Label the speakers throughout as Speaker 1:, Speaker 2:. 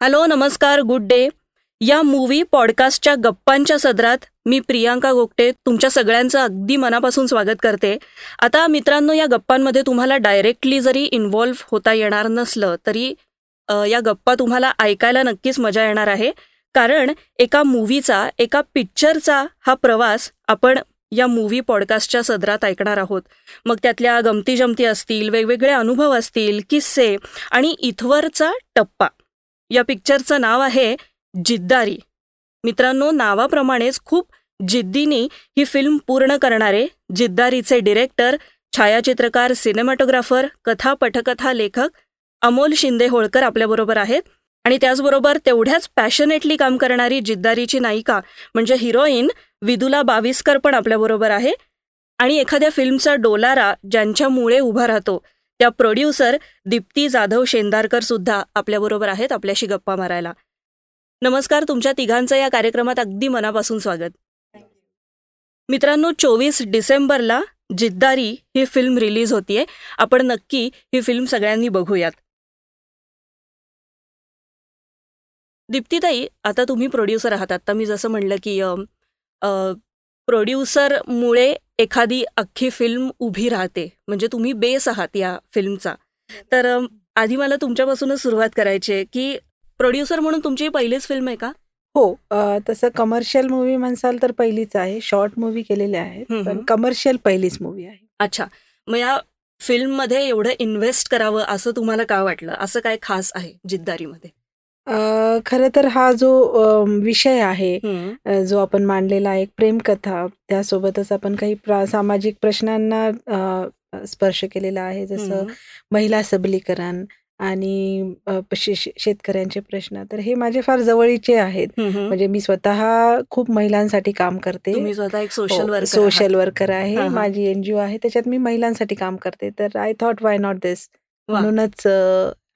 Speaker 1: Hello नमस्कार good day. या movie पॉडकास्टच्या गप्पांच्या सदरात मी प्रियांका गोगटे तुमच्या सगळ्यांचं अगदी मनापासून स्वागत करते. आता मित्रांनो या गप्पांमध्ये तुम्हाला डायरेक्टली जरी इन्व्हॉल्व्ह होता येणार नसलं तरी या गप्पा तुम्हाला ऐकायला नक्कीच मजा येणार आहे. कारण एका मूवीचा एका पिक्चरचा हा प्रवास आपण या मूवी पॉडकास्टच्या सदरात ऐकणार आहोत. मग त्यातल्या गमती जमती असतील वेगवेगळे अनुभव असतील किस्से आणि इथवरचा टप्पा. या पिक्चरचं नाव आहे जिद्दारी. मित्रांनो नावाप्रमाणेच खूप जिद्दीनी ही फिल्म पूर्ण करणारे जिद्दारीचे डिरेक्टर छायाचित्रकार सिनेमॅटोग्राफर कथा पटकथा लेखक अमोल शिंदे होळकर आपल्याबरोबर आहेत. आणि त्याचबरोबर तेवढ्याच पॅशनेटली काम करणारी जिद्दारीची नायिका म्हणजे हिरोईन विदुला बाविस्कर पण आपल्याबरोबर आहे. आणि एखाद्या फिल्मचा डोलारा ज्यांच्यामुळे उभा राहतो त्या प्रोड्युसर दीप्ती जाधव शेंदारकर सुद्धा आपल्याबरोबर आहेत आपल्याशी गप्पा मारायला. नमस्कार तुमच्या तिघांचं या कार्यक्रमात अगदी मनापासून स्वागत. मित्रांनो चोवीस डिसेंबरला जिद्दारी ही फिल्म रिलीज होतीये. आपण नक्की ही फिल्म सगळ्यांनी बघूयात. दीप्तीताई आता तुम्ही प्रोड्युसर आहात. आता मी जसं म्हणलं की प्रोड्युसरमुळे एखादी अख्खी फिल्म उभी राहते. म्हणजे तुम्ही बेस आहात या फिल्मचा तर आधी मला तुमच्यापासूनच सुरुवात करायची आहे की प्रोड्युसर म्हणून तुमची पहिलीच फिल्म आहे का?
Speaker 2: हो तसं कमर्शियल मूवी म्हणसाल तर पहिलीच आहे. शॉर्ट मूवी केलेले आहेत पण कमर्शियल पहिलीच मूवी आहे.
Speaker 1: अच्छा. मग या फिल्ममध्ये एवढं इन्व्हेस्ट करावं असं तुम्हाला काय वाटलं? असं काय खास आहे जिद्दारीमध्ये?
Speaker 2: खरं तर हा जो विषय आहे जो आपण मांडलेला आहे प्रेमकथा त्यासोबतच आपण काही सामाजिक प्रश्नांना स्पर्श केलेला आहे. जसं महिला सबलीकरण आणि शेतकऱ्यांचे प्रश्न. तर हे माझे फार जवळीचे आहेत. म्हणजे मी स्वतः खूप महिलांसाठी काम करते.
Speaker 1: स्वतः एक सोशल वर्कर
Speaker 2: सोशल वर्कर आहे. माझी एनजीओ आहे. त्याच्यात मी महिलांसाठी काम करते. तर I thought why not this म्हणूनच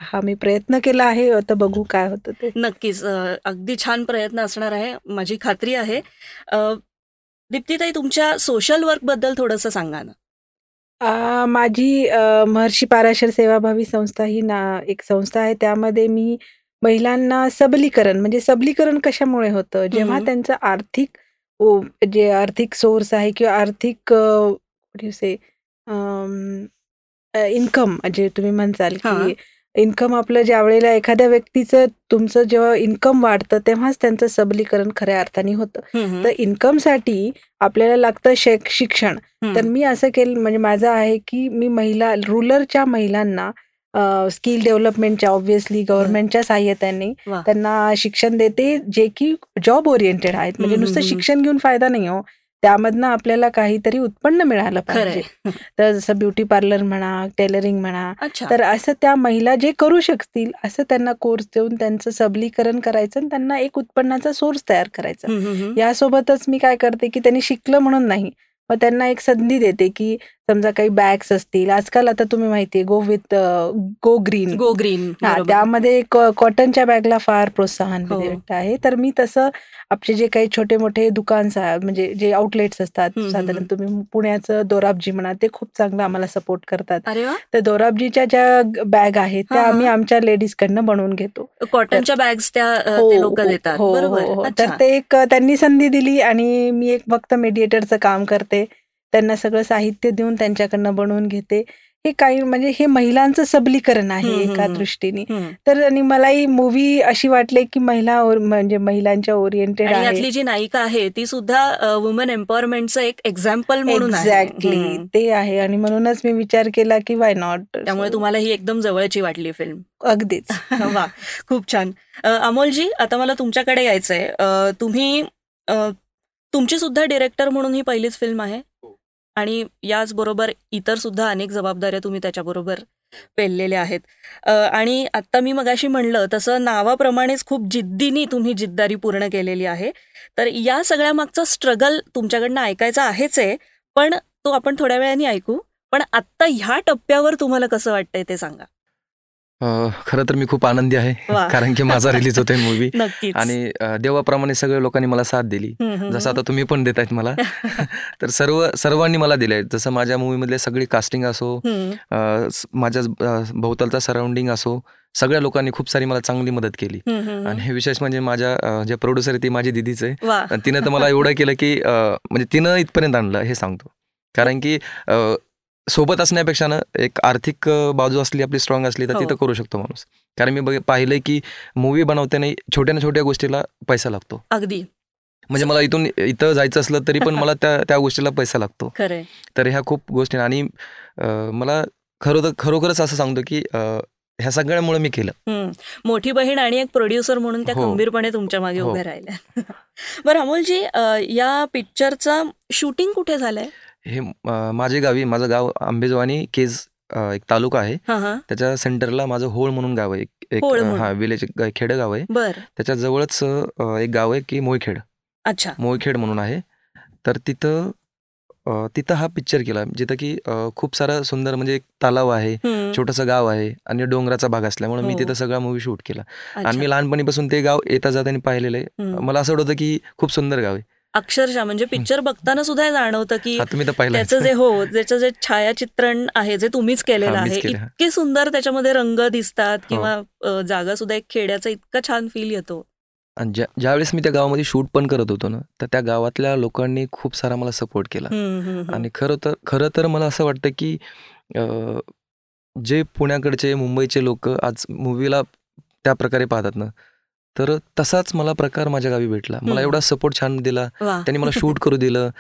Speaker 2: हा मी प्रयत्न केला आहे आता बघू काय होतं ते.
Speaker 1: नक्कीच अगदी छान प्रयत्न असणार आहे माझी खात्री आहे. दीप्तीताई तुमच्या सोशल वर्कबद्दल थोडस सांगा
Speaker 2: ना. माझी महर्षी पाराशर सेवाभावी संस्था ही ना एक संस्था आहे त्यामध्ये मी महिलांना सबलीकरण म्हणजे सबलीकरण कशामुळे होतं? जेव्हा त्यांचं आर्थिक जे आर्थिक सोर्स आहे किंवा आर्थिक से इन्कम जे तुम्ही म्हणसाल की इन्कम आपलं ज्या वेळेला एखाद्या व्यक्तीचं तुमचं जेव्हा इन्कम वाढतं तेव्हाच त्यांचं सबलीकरण खऱ्या अर्थाने होतं. तर इन्कमसाठी आपल्याला लागतं शिक्षण. तर मी असं केलं म्हणजे माझं आहे की मी महिला रुरलच्या महिलांना स्किल डेव्हलपमेंटच्या ऑब्व्हियसली गव्हर्नमेंटच्या सहाय्यताने त्यांना शिक्षण देते जे की जॉब ओरिएंटेड आहेत. म्हणजे नुसतं शिक्षण घेऊन फायदा नाही हो. त्यामधनं आपल्याला काहीतरी उत्पन्न मिळालं पाहिजे. तर जसं ब्युटी पार्लर म्हणा टेलरिंग म्हणा तर असं त्या महिला जे करू शकतील असं त्यांना कोर्स देऊन त्यांचं सबलीकरण करायचं आणि त्यांना एक उत्पन्नाचा सोर्स तयार करायचा. यासोबतच मी काय करते की त्यांनी शिकलं म्हणून नाही मग त्यांना एक संधी देते की समजा काही बॅग्स असतील. आजकाल आता तुम्ही माहितीये go with go green
Speaker 1: go green
Speaker 2: हा त्यामध्ये कॉटनच्या बॅगला फार प्रोत्साहन हो. आहे. तर मी तसं आपले जे काही छोटे मोठे दुकान म्हणजे जे आउटलेट्स असतात साधारण तुम्ही पुण्याचं दोराबजी म्हणा ते खूप चांगलं आम्हाला सपोर्ट करतात. तर दोराबजीच्या ज्या बॅग आहेत त्या आम्ही आमच्या लेडीज कडनं बनवून घेतो.
Speaker 1: कॉटनच्या बॅग्स त्या हो, लोक देतात.
Speaker 2: हो, तर ते एक त्यांनी संधी दिली आणि मी एक फक्त मेडिएटरचं काम करते. त्यांना सगळं साहित्य देऊन त्यांच्याकडनं बनवून घेते. हे काही म्हणजे हे महिलांचं सबलीकरण आहे एका दृष्टीने. तर आणि मलाही मूवी अशी वाटली की महिला म्हणजे महिलांच्या ओरिएंटेड
Speaker 1: आहे जी नायिका आहे ती सुद्धा वुमन एम्पॉवरमेंटचं एक एक्झाम्पल म्हणून
Speaker 2: एक्झॅक्टली ते आहे. आणि म्हणूनच मी विचार केला की वाय नॉट
Speaker 1: त्यामुळे तुम्हाला ही एकदम जवळची वाटली फिल्म
Speaker 2: अगदीच.
Speaker 1: वा खूप छान. अमोलजी आता मला तुमच्याकडे यायचंय. तुम्ही तुमची सुद्धा डिरेक्टर म्हणून ही पहिलीच फिल्म आहे? आणि याचबरोबर इतर सुद्धा अनेक जबाबदाऱ्या तुम्ही त्याच्याबरोबर पेललेल्या आहेत. आणि आत्ता मी मगाशी म्हणलं तसं नावाप्रमाणेच खूप जिद्दीनी तुम्ही जिद्दारी पूर्ण केलेली आहे. तर या सगळ्या मागचा स्ट्रगल तुमच्याकडनं ऐकायचा आहेच आहे पण तो आपण थोड्या वेळाने ऐकू. पण आत्ता ह्या टप्प्यावर तुम्हाला कसं वाटतंय ते सांगा.
Speaker 3: खरं तर मी खूप आनंदी आहे कारण की माझा रिलीज होतोय मूवी आणि देवाप्रमाणे सगळ्या लोकांनी मला साथ दिली. जसं आता तुम्ही पण देत आहेत मला. तर सर्व सर्वांनी मला दिलंय. जसं माझ्या मूवी मधले सगळी कास्टिंग असो माझ्या भोवतालचा सराउंडिंग असो सगळ्या लोकांनी खूप सारी मला चांगली मदत केली. आणि हे विशेष म्हणजे माझ्या जे प्रोड्युसर आहे ती माझी दिदीच आहे. तिनं तर मला एवढं केलं की म्हणजे तिनं इथपर्यंत आणलं हे सांगतो. कारण की सोबत असण्यापेक्षा ना एक आर्थिक बाजू असली आपली स्ट्रॉंग असली तर तिथं हो. करू शकतो माणूस. कारण मी पाहिलंय की मूवी बनवताना छोट्या ना छोट्या गोष्टीला पैसा लागतो.
Speaker 1: अगदी.
Speaker 3: म्हणजे मला इथून इथं जायचं असलं तरी पण मला त्या त्या गोष्टीला पैसा लागतो. तर ह्या खूप गोष्टी आणि मला खरोखर खरोखरच असं सांगतो की ह्या सगळ्यामुळे मी केलं.
Speaker 1: मोठी बहीण आणि एक प्रोड्युसर म्हणून त्या हो. खंबीरपणे तुमच्या मागे हो. उभ्या राहिल्या. बरं अमोलजी या पिक्चरचं शूटिंग कुठे झालंय?
Speaker 3: हे माझे गावी माझं गाव आंबेजवानी केज एक तालुका आहे. त्याच्या सेंटरला माझं होळ म्हणून गाव आहे. एक हा विलेज खेड गाव आहे. त्याच्या जवळच एक गाव आहे की मोयखेड
Speaker 1: अच्छा.
Speaker 3: मोयखेड म्हणून आहे. तर तिथं तिथं हा पिक्चर केला. जिथं की खूप सारा सुंदर म्हणजे एक तलाव आहे छोटस गाव आहे आणि डोंगराचा भाग असल्यामुळे मी हो. तिथं सगळा मूवी शूट केला. आणि मी लहानपणीपासून ते गाव येता जाताना पाहिलेलं आहे. मला असं वाटतं की खूप सुंदर गाव आहे.
Speaker 1: अक्षरशः म्हणजे पिक्चर बघताना सुद्धा जाणवतं की त्याचं जे हो ज्याचं जे छायाचित्रण आहे जे तुम्हीच केलेलं आहे इतके सुंदर त्याच्यामध्ये रंग दिसतात हो. किंवा जागा सुद्धा एक खेड्याचा इतका छान फील येतो.
Speaker 3: ज्यावेळेस मी त्या गावामध्ये शूट पण करत होतो ना तर त्या गावातल्या लोकांनी खूप सारा मला सपोर्ट केला. आणि खरं तर खरं तर मला असं वाटतं की जे पुण्याकडचे मुंबईचे लोक आज मूवीला त्या प्रकारे पाहतात ना तर तसाच मला प्रकार माझ्या गावी भेटला. मला एवढा सपोर्ट छान दिला. त्यांनी मला शूट करू दिलं.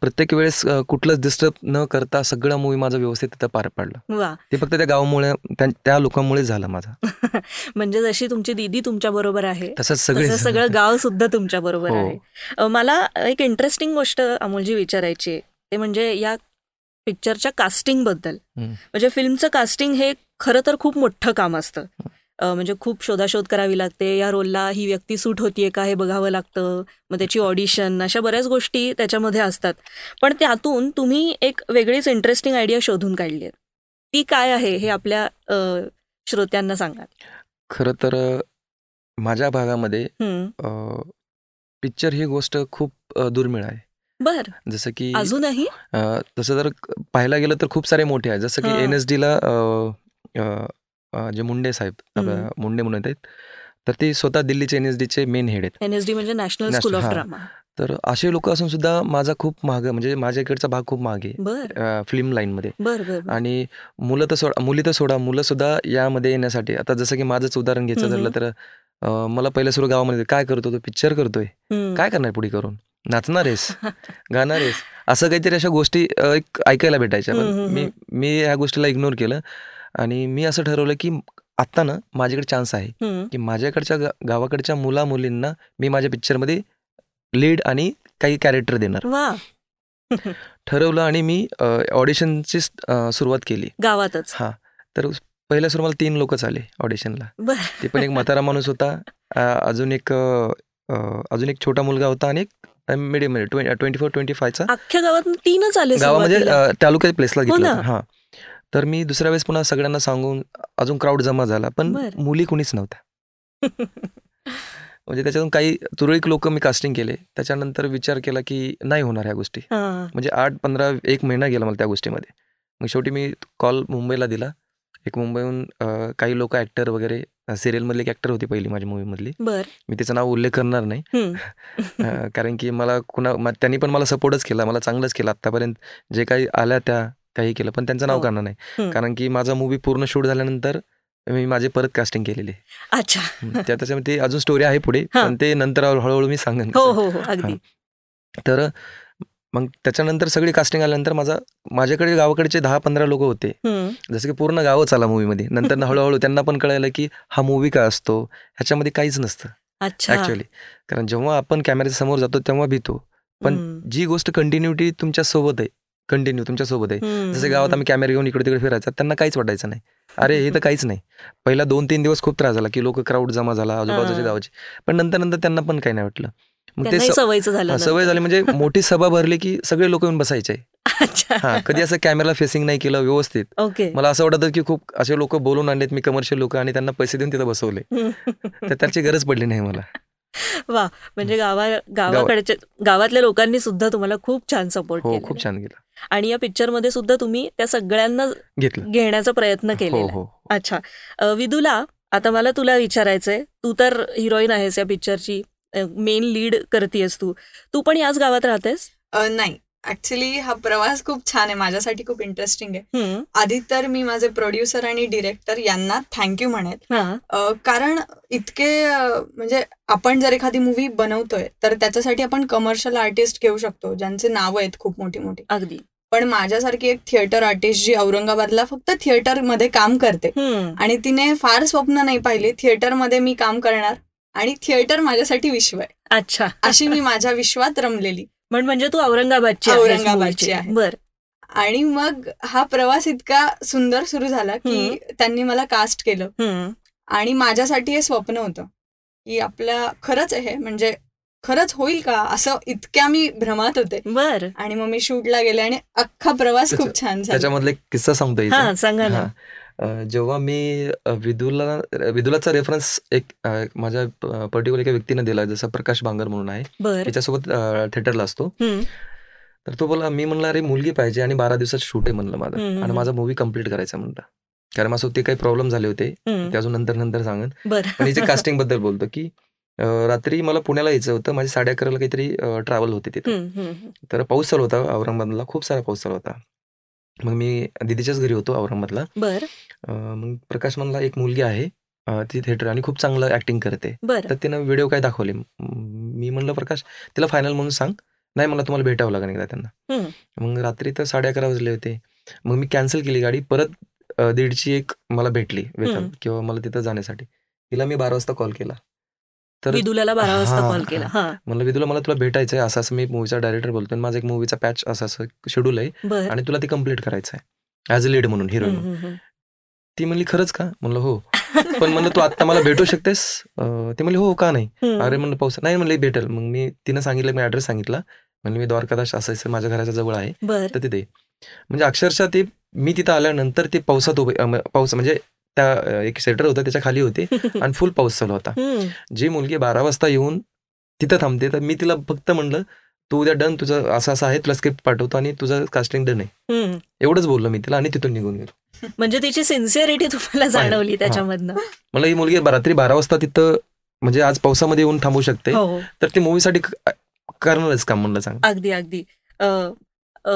Speaker 3: प्रत्येक वेळेस कुठलंच डिस्टर्ब न करता सगळं मूवी माझं व्यवस्थित तिथं पार पडलं. ते फक्त त्या गावामुळे त्या लोकांमुळे झालं माझं.
Speaker 1: म्हणजे जशी तुमची दीदी तुमच्या बरोबर आहे तसंच सगळं सगळं गाव सुद्धा तुमच्या बरोबर हो. आहे. मला एक इंटरेस्टिंग गोष्ट अमोलजी विचारायची ते म्हणजे या पिक्चरच्या कास्टिंगबद्दल. म्हणजे फिल्मचं कास्टिंग हे खरं तर खूप मोठं काम असतं. म्हणजे खूप शोधाशोध करावी लागते. या रोलला ही व्यक्ती सूट होतीये का हे बघावं लागतं. मग त्याची ऑडिशन अशा बऱ्याच गोष्टी त्याच्यामध्ये असतात. पण त्यातून तुम्ही एक वेगळीच इंटरेस्टिंग आयडिया शोधून काढली आहे. ती काय आहे हे आपल्या श्रोत्यांना सांगा.
Speaker 3: खरं तर माझ्या भागामध्ये पिक्चर ही गोष्ट खूप दुर्मिळ आहे.
Speaker 1: बर.
Speaker 3: जसं की
Speaker 1: अजूनही?
Speaker 3: तसं जर पाहायला गेलं तर खूप सारे मोठे आहेत. जसं की एन एस ला जे मुंडे साहेब मुंडे म्हणत आहेत तर ते स्वतः दिल्लीचे एन एस चे मेन हेड आहेत.
Speaker 1: एनएसडी म्हणजे नॅशनल स्कूल ऑफ ड्रामा
Speaker 3: तर असे लोक असून सुद्धा माझा खूप महाग म्हणजे माझ्या इकडचा भाग खूप आहे फिल्म लाईन मध्ये. आणि मुलं तर सोडा मुली तर सोडा मुलं सुद्धा यामध्ये येण्यासाठी. आता जसं की माझंच उदाहरण घ्यायचं झालं तर मला पहिल्या सुरू गावामध्ये काय करतो तो? पिक्चर करतोय? काय करणार पुढे करून? नाचणार आहेस? गाणार आहेस? असं काहीतरी अशा गोष्टी एक ऐकायला भेटायच्या. पण मी मी या गोष्टीला इग्नोर केलं. आणि मी असं ठरवलं की आता ना माझ्याकडे चान्स आहे. की माझ्याकडच्या गावाकडच्या मुला मुलींना मी माझ्या पिक्चरमध्ये लीड आणि काही कॅरेक्टर देणार. ठरवलं आणि मी ऑडिशनची सुरुवात केली.
Speaker 1: गावातच.
Speaker 3: हा. तर पहिल्या सुरू मला तीन लोकच आले ऑडिशनला ते पण एक म्हातारा माणूस होता. अजून एक अजून एक छोटा मुलगा होता आणि एक मिडियम ट्वेंटी फोर ट्वेंटी फायचा.
Speaker 1: अख्ख्या गावात तीनच आले
Speaker 3: गावामध्ये तालुक्याच्या प्लेसला घेतला हो हा. तर मी दुसऱ्या वेळेस पुन्हा सगळ्यांना सांगून अजून क्राऊड जमा झाला पण मुली कुणीच नव्हत्या. म्हणजे त्याच्यातून काही तुरळीक लोक मी कास्टिंग केले. त्याच्यानंतर विचार केला की नाही होणार ह्या गोष्टी. म्हणजे आठ पंधरा एक महिना गेला मला त्या गोष्टीमध्ये. मग शेवटी मी कॉल मुंबईला दिला. एक मुंबईहून काही लोक ऍक्टर वगैरे सिरियल मधली एक ऍक्टर होती पहिली माझ्या मूवी मधली. मी त्याचं नाव उल्लेख करणार नाही. कारण की मला कुणा त्यांनी पण मला सपोर्टच केला. मला चांगलंच केलं. आतापर्यंत जे काही आल्या त्या काही केलं पण त्यांचं नाव हो. करणार नाही. कारण की माझा मूवी पूर्ण शूट झाल्यानंतर मी माझे परत कास्टिंग केलेली.
Speaker 1: अच्छा.
Speaker 3: त्याच्यामध्ये अजून स्टोरी आहे पुढे पण ते नंतर हळूहळू मी सांगेन
Speaker 1: हो, हो,
Speaker 3: तर मग त्याच्यानंतर सगळी कास्टिंग आल्यानंतर माझा माझ्याकडे गावाकडचे दहा पंधरा लोक होते. जसं की पूर्ण गावच आला मूवीमध्ये नंतर हळूहळू त्यांना पण कळालं की हा मूवी का असतो? ह्याच्यामध्ये काहीच नसतं. ऍक्च्युअली कारण जेव्हा आपण कॅमेऱ्याच्या समोर जातो तेव्हा भीतो. पण जी गोष्ट कंटिन्युटी तुमच्यासोबत आहे कंटिन्यू तुमच्यासोबत आहे जसे गावात आम्ही कॅमेरा घेऊन इकडे तिकडे फिरायचा त्यांना काहीच वाटायचं नाही. अरे हे तर काहीच नाही. पहिला दोन तीन दिवस खूप त्रास झाला की लोक क्राऊड जमा झाला आजूबाजूच्या गावाचे. पण नंतर नंतर त्यांना पण काही नाही वाटलं.
Speaker 1: मग ते सवय
Speaker 3: झाली म्हणजे मोठी सभा भरली की सगळे लोक येऊन बसायचे. हा कधी असं कॅमेरा फेसिंग नाही केलं व्यवस्थित.
Speaker 1: ओके.
Speaker 3: मला असं वाटतं की खूप असे लोक बोलून आणलेत मी कमर्शियल लोक आणि त्यांना पैसे देऊन तिथं बसवले. तर त्याची गरज पडली नाही मला.
Speaker 1: वा म्हणजे गावा गावाकडच्या गावातल्या लोकांनी सुद्धा तुम्हाला खूप छान सपोर्ट
Speaker 3: हो खूप छान केलं.
Speaker 1: आणि या पिक्चरमध्ये सुद्धा तुम्ही त्या सगळ्यांना घेण्याचा प्रयत्न केला हो, हो. अच्छा. विदुला आता मला तुला विचारायचंय. तू तर हिरोईन आहेस या पिक्चरची मेन लीड करतेस तू. तू पण याच गावात राहतेस?
Speaker 4: नाही. ऍक्च्युली हा प्रवास खूप छान आहे. माझ्यासाठी खूप इंटरेस्टिंग आहे. आधी तर मी माझे प्रोड्युसर आणि डिरेक्टर यांना थँक्यू म्हणेल. कारण इतके म्हणजे आपण जर एखादी मूवी बनवतोय तर त्याच्यासाठी आपण कमर्शियल आर्टिस्ट घेऊ शकतो ज्यांचे नाव आहेत खूप मोठी मोठी
Speaker 1: अगदी.
Speaker 4: पण माझ्यासारखी एक थिएटर आर्टिस्ट जी औरंगाबादला फक्त थिएटरमध्ये काम करते आणि तिने फार स्वप्न नाही पाहिले थिएटरमध्ये मी काम करणार आणि थिएटर माझ्यासाठी विश्व आहे.
Speaker 1: अच्छा.
Speaker 4: अशी मी माझ्या विश्वात रमलेली.
Speaker 1: म्हणजे तू औरंगाबादची
Speaker 4: औरंगाबादची आहे.
Speaker 1: बर.
Speaker 4: आणि मग हा प्रवास इतका सुंदर सुरू झाला की त्यांनी मला कास्ट केलं. आणि माझ्यासाठी हे स्वप्न होतं की आपल्या खरंच आहे म्हणजे खरंच होईल का असं इतक्या मी भ्रमात होते.
Speaker 1: बर.
Speaker 4: आणि मग मी शूटला गेले आणि अख्खा प्रवास खूप छान झाला.
Speaker 3: त्याच्यामधला किस्सा सांगतो
Speaker 1: सांगा ना.
Speaker 3: जेव्हा मी विदुला विदुलाचा रेफरन्स एक माझ्या पर्टिक्युलर एका व्यक्तीने दिला जसं प्रकाश बांगर म्हणून आहे. त्याच्यासोबत थिएटरला असतो. तर तो बोला मी म्हणला अरे मुलगी पाहिजे आणि बारा दिवसात शूट आहे म्हणलं माझं. आणि माझा मूवी कंप्लीट करायचा म्हणलं. कारण माझं ते काही प्रॉब्लेम झाले होते. ते अजून नंतर नंतर सांगन. पण हिचे कास्टिंगबद्दल बोलतो की रात्री मला पुण्याला यायचं होतं. माझी साडे अकराला काहीतरी ट्रॅव्हल होते तिथे. तर पाऊस चालू होता औरंगाबादला खूप सारा पाऊस चालू होता. मग मी दिदीच्याच घरी होतो औरंगाबादला.
Speaker 1: बर.
Speaker 3: मग प्रकाश म्हणला एक मुलगी आहे. ती थिएटर आणि खूप चांगलं ऍक्टिंग करते. तर तिनं व्हिडिओ काय दाखवले? मी म्हणलं प्रकाश तिला फायनल म्हणून सांग. नाही मला तुम्हाला भेटावं लागेल एकदा त्यांना. मग रात्री तर साडे अकरा वाजले होते. मग मी कॅन्सल केली गाडी. परत दीडची एक मला भेटली वेतन किंवा मला तिथं जाण्यासाठी. तिला मी बारा वाजता कॉल केला.
Speaker 1: तर वाजता कॉल. केला
Speaker 3: म्हणलं विदुला मला तुला भेटायचंय असं असं मी मूवीचा डायरेक्टर बोलतोय माझा एक मूवीचा पॅच असं असं शेड्यूल आहे आणि तुला ती कंप्लीट करायचं आहे. ऍज अ लीड म्हणून हिरोईन ती म्हणली खरंच का? म्हणलं हो. पण म्हणलं तू आता मला भेटू शकतेस? ती म्हणली हो का नाही? अरे म्हणलं पाऊस नाही म्हणलं भेटेल. मग मी तिनं सांगितलं मी ऍड्रेस सांगितला. म्हणजे मी द्वारकादास असायचं माझ्या घराच्या जवळ आहे. तर तिथे म्हणजे अक्षरशः ते मी तिथं आल्यानंतर ते पावसात पाऊस म्हणजे त्या एक सेटर होता त्याच्याखाली होते आणि फुल पाऊस चालू होता. जी मुलगी बारा वाजता येऊन तिथं थांबते तर मी तिला फक्त म्हणलं तू उद्या डन तुझं असं असं आहे तुला स्क्रिप्ट पाठवतो आणि तुझं कास्टिंग डन आहे. एवढंच बोललो मी तिला आणि तिथून निघून गेलो.
Speaker 1: म्हणजे तिची सिन्सिअरिटी तुम्हाला जाणवली त्याच्यामधनं.
Speaker 3: मला ही मुलगी रात्री बारा वाजता तिथं म्हणजे आज पावसामध्ये येऊन थांबू शकते. हो. तर ती मूवीसाठी करणारच काम म्हणलं सांग.
Speaker 1: अगदी अगदी.